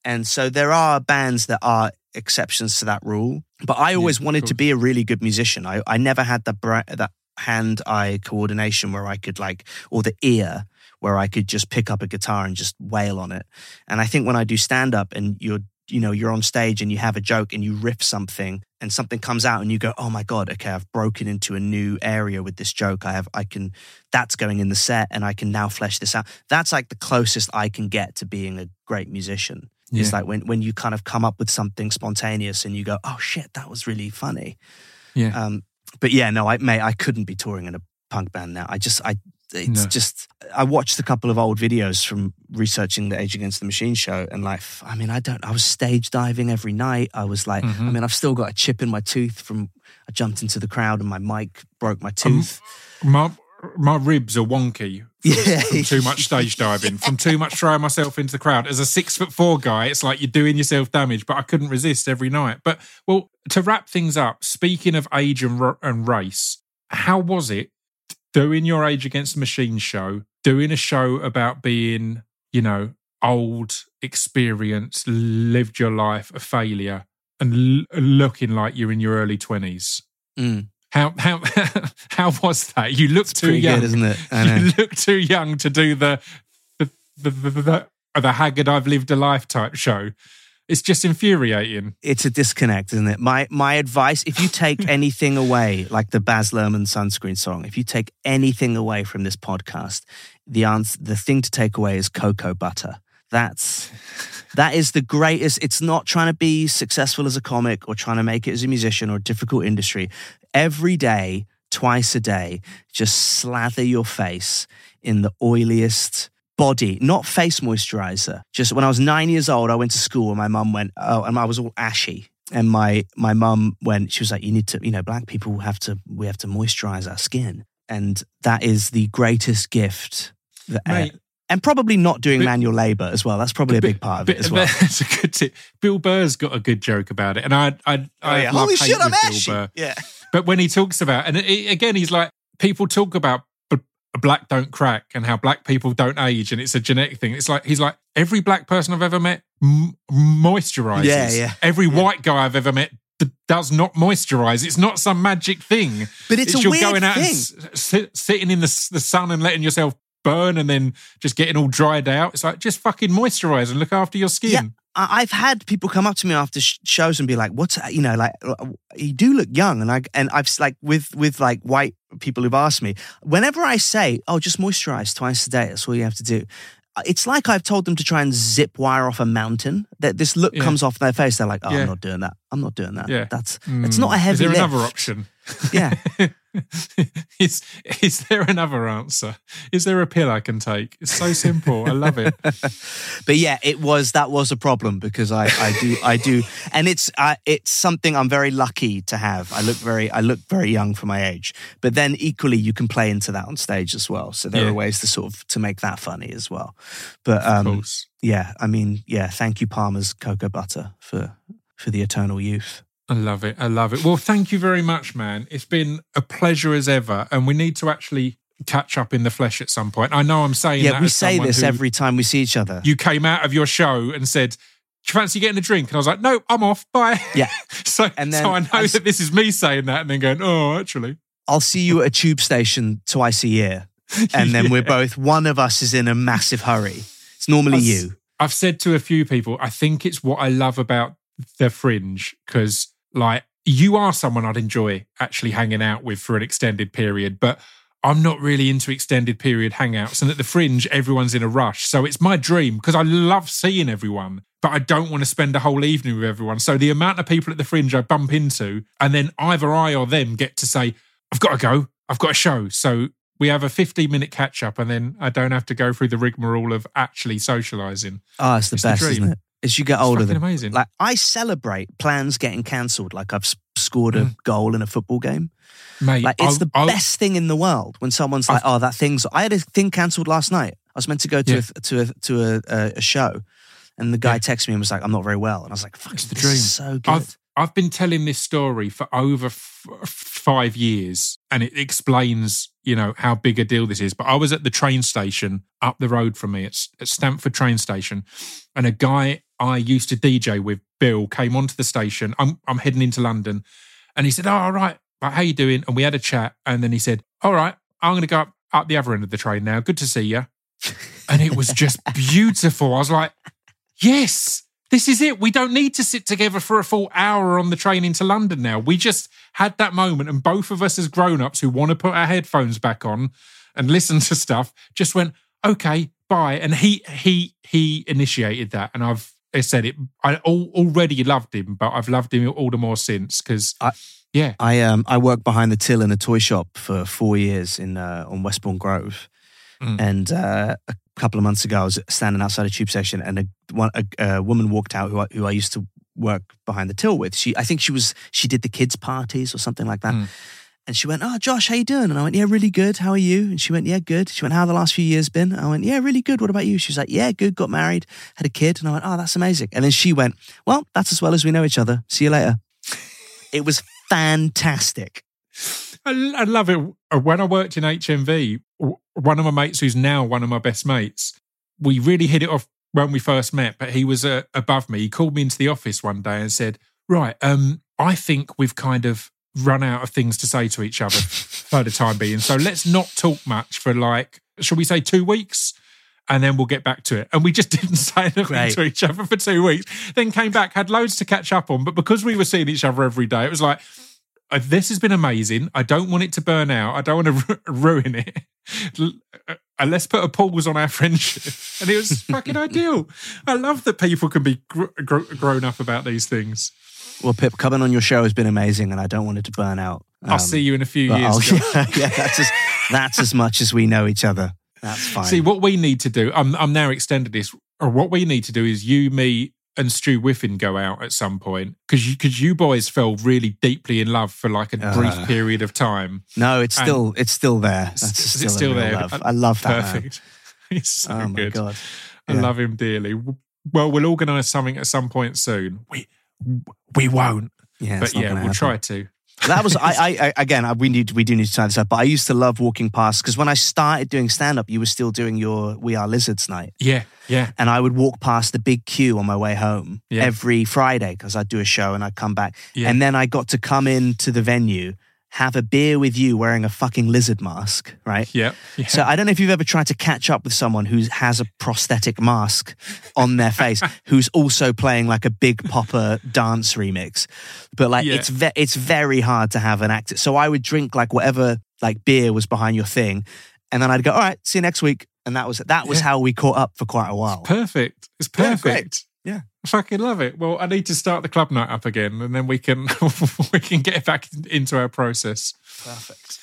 and so there are bands that are exceptions to that rule. But I always of wanted to be a really good musician. I I never had the bra- that hand eye coordination where I could like or the ear where I could just pick up a guitar and just wail on it. And I think when I do stand up and you're you know you're on stage and you have a joke and you riff something and something comes out and you go oh my god okay I've broken into a new area with this joke. I have I can that's going in the set and I can now flesh this out. That's like the closest I can get to being a great musician. It's like when when you kind of come up with something spontaneous and you go oh shit that was really funny. Yeah. um but yeah no I mate I couldn't be touring in a punk band now. I just I it's No. just I watched a couple of old videos from researching the Age Against the Machine show, and like, I mean, I don't. I was stage diving every night. I was like, I Mhm. mean, I've still got a chip in my tooth from I jumped into the crowd and my mic broke my Um, tooth. my my ribs are wonky from, Yeah. from too much stage diving, from too much throwing myself into the crowd. As a six foot four guy, it's like you're doing yourself damage, but I couldn't resist every night. But well, to wrap things up, speaking of age and, and race, how was it doing your Age Against the Machine show, doing a show about being, you know, old, experienced, lived your life, a failure, and l- looking like you're in your early 20s? Mm. How how how was that? You look too young, good, isn't it? You look too young to do the the the, the, the, the haggard I've lived a life type show. It's just infuriating. it's a disconnect, isn't it? My my advice: if you take anything away, like the Baz Luhrmann sunscreen song, if you take anything away from this podcast, the answer, the thing to take away is cocoa butter. That's that is the greatest. It's not trying to be successful as a comic or trying to make it as a musician or a difficult industry. Every day, twice a day, just slather your face in the oiliest body, not face moisturizer. Just when I was nine years old, I went to school and my mum went, oh, and I was all ashy. And my my mum went, she was like, you need to, you know, black people have to, we have to moisturize our skin. And that is the greatest gift. That, Mate. and probably not doing But- manual labor as well. That's probably a big part of it as well. That's a good tip. Bill Burr's got a good joke about it, and I I, I oh, have love Oh, Holy shit, I'm Bill ashy. Burr. Yeah. But when he talks about, and it, again, he's like, people talk about black don't crack and how black people don't age, and it's a genetic thing. It's like he's like every black person I've ever met m- moisturizes. Yeah, yeah. Every white guy I've ever met d- does not moisturize. It's not some magic thing. But it's, a you're weird going out thing. and s- sit, sitting in the, s- the sun and letting yourself burn and then just getting all dried out. It's like just fucking moisturize and look after your skin. Yeah. I've had people come up to me after shows and be like, "What's you know like uh, you do look young," and I and I've like with with like white people who've asked me whenever I say, "Oh, just moisturize twice a day," that's all you have to do. uh, It's like I've told them to try and zip wire off a mountain. That this look Yeah. comes off their face. They're like, "Oh, Yeah. I'm not doing that. I'm not doing that. Yeah. That's it's not a Mm. heavy Is there lift." another option? Yeah. is is there another answer? Is there a pill I can take? It's so simple. I love it. but yeah, it was that was a problem because I, I do I do, and it's it's something I'm very lucky to have. I look very I look very young for my age, but then equally you can play into that on stage as well. So there Yeah. are ways to sort of to make that funny as well. But um, yeah, I mean, yeah, thank you Palmer's cocoa butter for for the eternal youth. I love it. I love it. Well, thank you very much, man. It's been a pleasure as ever, and we need to actually catch up in the flesh at some point. I know I'm saying that. Yeah, we say this every time we see each other. You came out of your show and said, "Do you fancy getting a drink?" And I was like, "No, I'm off. Bye." Yeah. so, And then so I know I that this is me saying that, and then going, "Oh, actually." I'll see you at a tube station twice a year. and then Yeah. we're both one of us is in a massive hurry. It's normally Us- you. I've said to a few people, I think it's what I love about the fringe because, like, you are someone I'd enjoy actually hanging out with for an extended period, but I'm not really into extended period hangouts. And at the fringe, everyone's in a rush. So it's my dream because I love seeing everyone, but I don't want to spend a whole evening with everyone. So the amount of people at the fringe I bump into, and then either I or them get to say, I've got to go, I've got a show. So we have a 15 minute catch up, and then I don't have to go through the rigmarole of actually socializing. Oh, it's the It's best, dream. isn't it? As you get It's older, the, amazing. like I celebrate plans getting cancelled. Like I've scored a Mm. goal in a football game. Mate, Like it's I- the I- best thing in the world when someone's like, "Oh, that thing's." I had a thing cancelled last night. I was meant to go to Yeah. a, to a to a, a, a show, and the guy Yeah. texted me and was like, "I'm not very well," and I was like, "Fuck, It's the this dream. so good." I've I've been telling this story for over f- five years, and it explains, you know, how big a deal this is. But I was at the train station up the road from me, at, at Stamford train station, and a guy I used to DJ with, Bill, came onto the station. I'm I'm heading into London, and he said, "Oh, all right, like, how you doing?" And we had a chat, and then he said, "All right, I'm going to go up up the other end of the train now. Good to see you." And it was just beautiful. I was like, yes, this is it. We don't need to sit together for a full hour on the train into London now. We just had that moment, and both of us as grown ups who want to put our headphones back on and listen to stuff just went, okay, bye. And he he he initiated that, and I've I said it. I al- already loved him, but I've loved him all the more since because I- yeah, I um I worked behind the till in a toy shop for four years in uh, on Westbourne Grove, Mm. and uh, a couple of months ago I was standing outside a tube station, and a one a, a woman walked out who I, who I used to work behind the till with. She I think she was she did the kids parties or something like that. Mm. And she went, "Oh, Josh, how you doing?" And I went, "Yeah, really good. How are you?" And she went, "Yeah, good." She went, "How the last few years been?" I went, "Yeah, really good. What about you?" She was like, "Yeah, good. Got married, had a kid." And I went, "Oh, that's amazing." And then she went, "Well, that's as well as we know each other. See you later." It was fantastic. I, I love it. Uh, When I worked in HMV, one of my mates, who's now one of my best mates, we really hit it off when we first met. But he was uh, above me. He called me into the office one day and said, "Right, um, I think we've kind of run out of things to say to each other for the time being. So let's not talk much for like, shall we say, two weeks." And then we'll get back to it. And we just didn't say anything Great. to each other for two weeks. Then came back, had loads to catch up on. But because we were seeing each other every day, it was like, uh, this has been amazing. I don't want it to burn out. I don't want to ru- ruin it. Uh, And let's put a pause on our friendship. And it was fucking ideal. I love that people can be gr- gr- grown up about these things. Well, Pip, coming on your show has been amazing, and I don't want it to burn out. I'll Um, see you in a few years. Yeah, yeah, that's as that's as much as we know each other. That's fine. See, what we need to do, I'm, I'm now extended this, or what we need to do is you, me, and Stu Whiffin go out at some point because you, cause you boys fell really deeply in love for like a brief Uh, period of time. no, it's still it's still there. That's still, a still there? Love. I love that. Perfect. He's so Oh my good. god. I love him dearly. Well, we'll organise something at some point soon. We we won't, Yeah, but yeah, we'll happen. try to. That was I, I, again. I, we need we do need to tie this up. But I used to love walking past because when I started doing stand up, you were still doing your We Are Lizards night, Yeah, yeah, and I would walk past the big queue on my way home Yeah. every Friday because I'd do a show and I'd come back, Yeah. and then I got to come into the venue, have a beer with you wearing a fucking lizard mask, right? yeah. yeah. So I don't know if you've ever tried to catch up with someone who has a prosthetic mask on their face, who's also playing like a big popper dance remix. But like Yeah. it's ve- it's very hard to have an act. So I would drink like whatever like beer was behind your thing, and then I'd go, all right, see you next week. And that was that was Yeah. how we caught up for quite a while. perfect. It's perfect. Yeah. I fucking love it. Well, I need to start the club night up again, and then we can we can get back into our process. Perfect.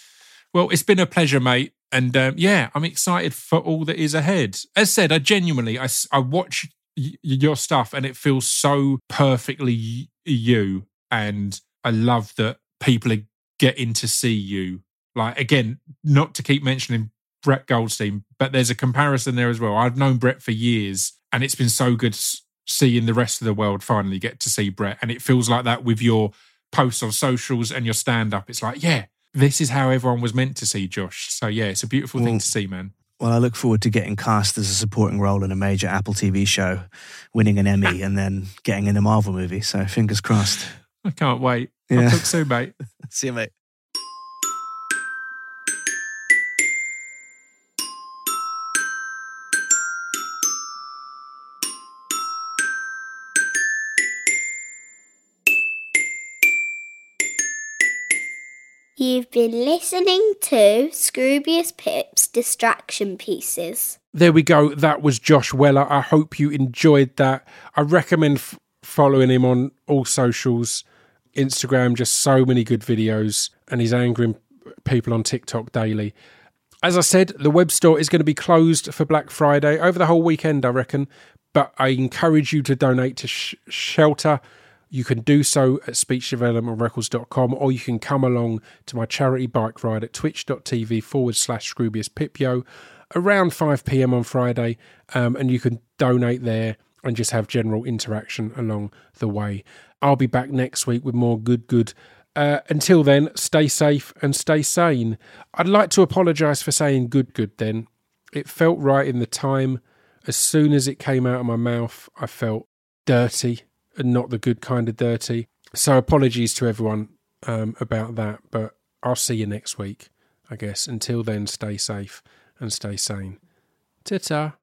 Well, it's been a pleasure, mate. And um, yeah, I'm excited for all that is ahead. As said, I genuinely, I, I watch y- your stuff and it feels so perfectly you. And I love that people are getting to see you. Like, again, not to keep mentioning Brett Goldstein, but there's a comparison there as well. I've known Brett for years and it's been so good seeing the rest of the world finally get to see Brett. And it feels like that with your posts on socials and your stand up. It's like, yeah, this is how everyone was meant to see Josh. So yeah, it's a beautiful thing to see, man. Well, I look forward to getting cast as a supporting role in a major Apple TV show, winning an Emmy, and then getting in a Marvel movie. So fingers crossed. I can't wait. Yeah. I'll talk soon, mate. See you, mate. You've been listening to Scroobius Pip's Distraction Pieces. There we go. That was Josh Weller. I hope you enjoyed that. I recommend f- following him on all socials Instagram, just so many good videos, and he's angering people on TikTok daily. As I said, the web store is going to be closed for Black Friday over the whole weekend, I reckon. But I encourage you to donate to sh- shelter. You can do so at speechdevelopmentrecords.com or you can come along to my charity bike ride at twitch.tv forward slash Scroobius Pipio around 5 pm on Friday. Um, and you can donate there and just have general interaction along the way. I'll be back next week with more good, good. Uh, until then, stay safe and stay sane. I'd like to apologise for saying good, good then. It felt right in the time. As soon as it came out of my mouth, I felt dirty and not the good kind of dirty. So apologies to everyone um, about that, but I'll see you next week, I guess. Until then, stay safe and stay sane. Ta ta.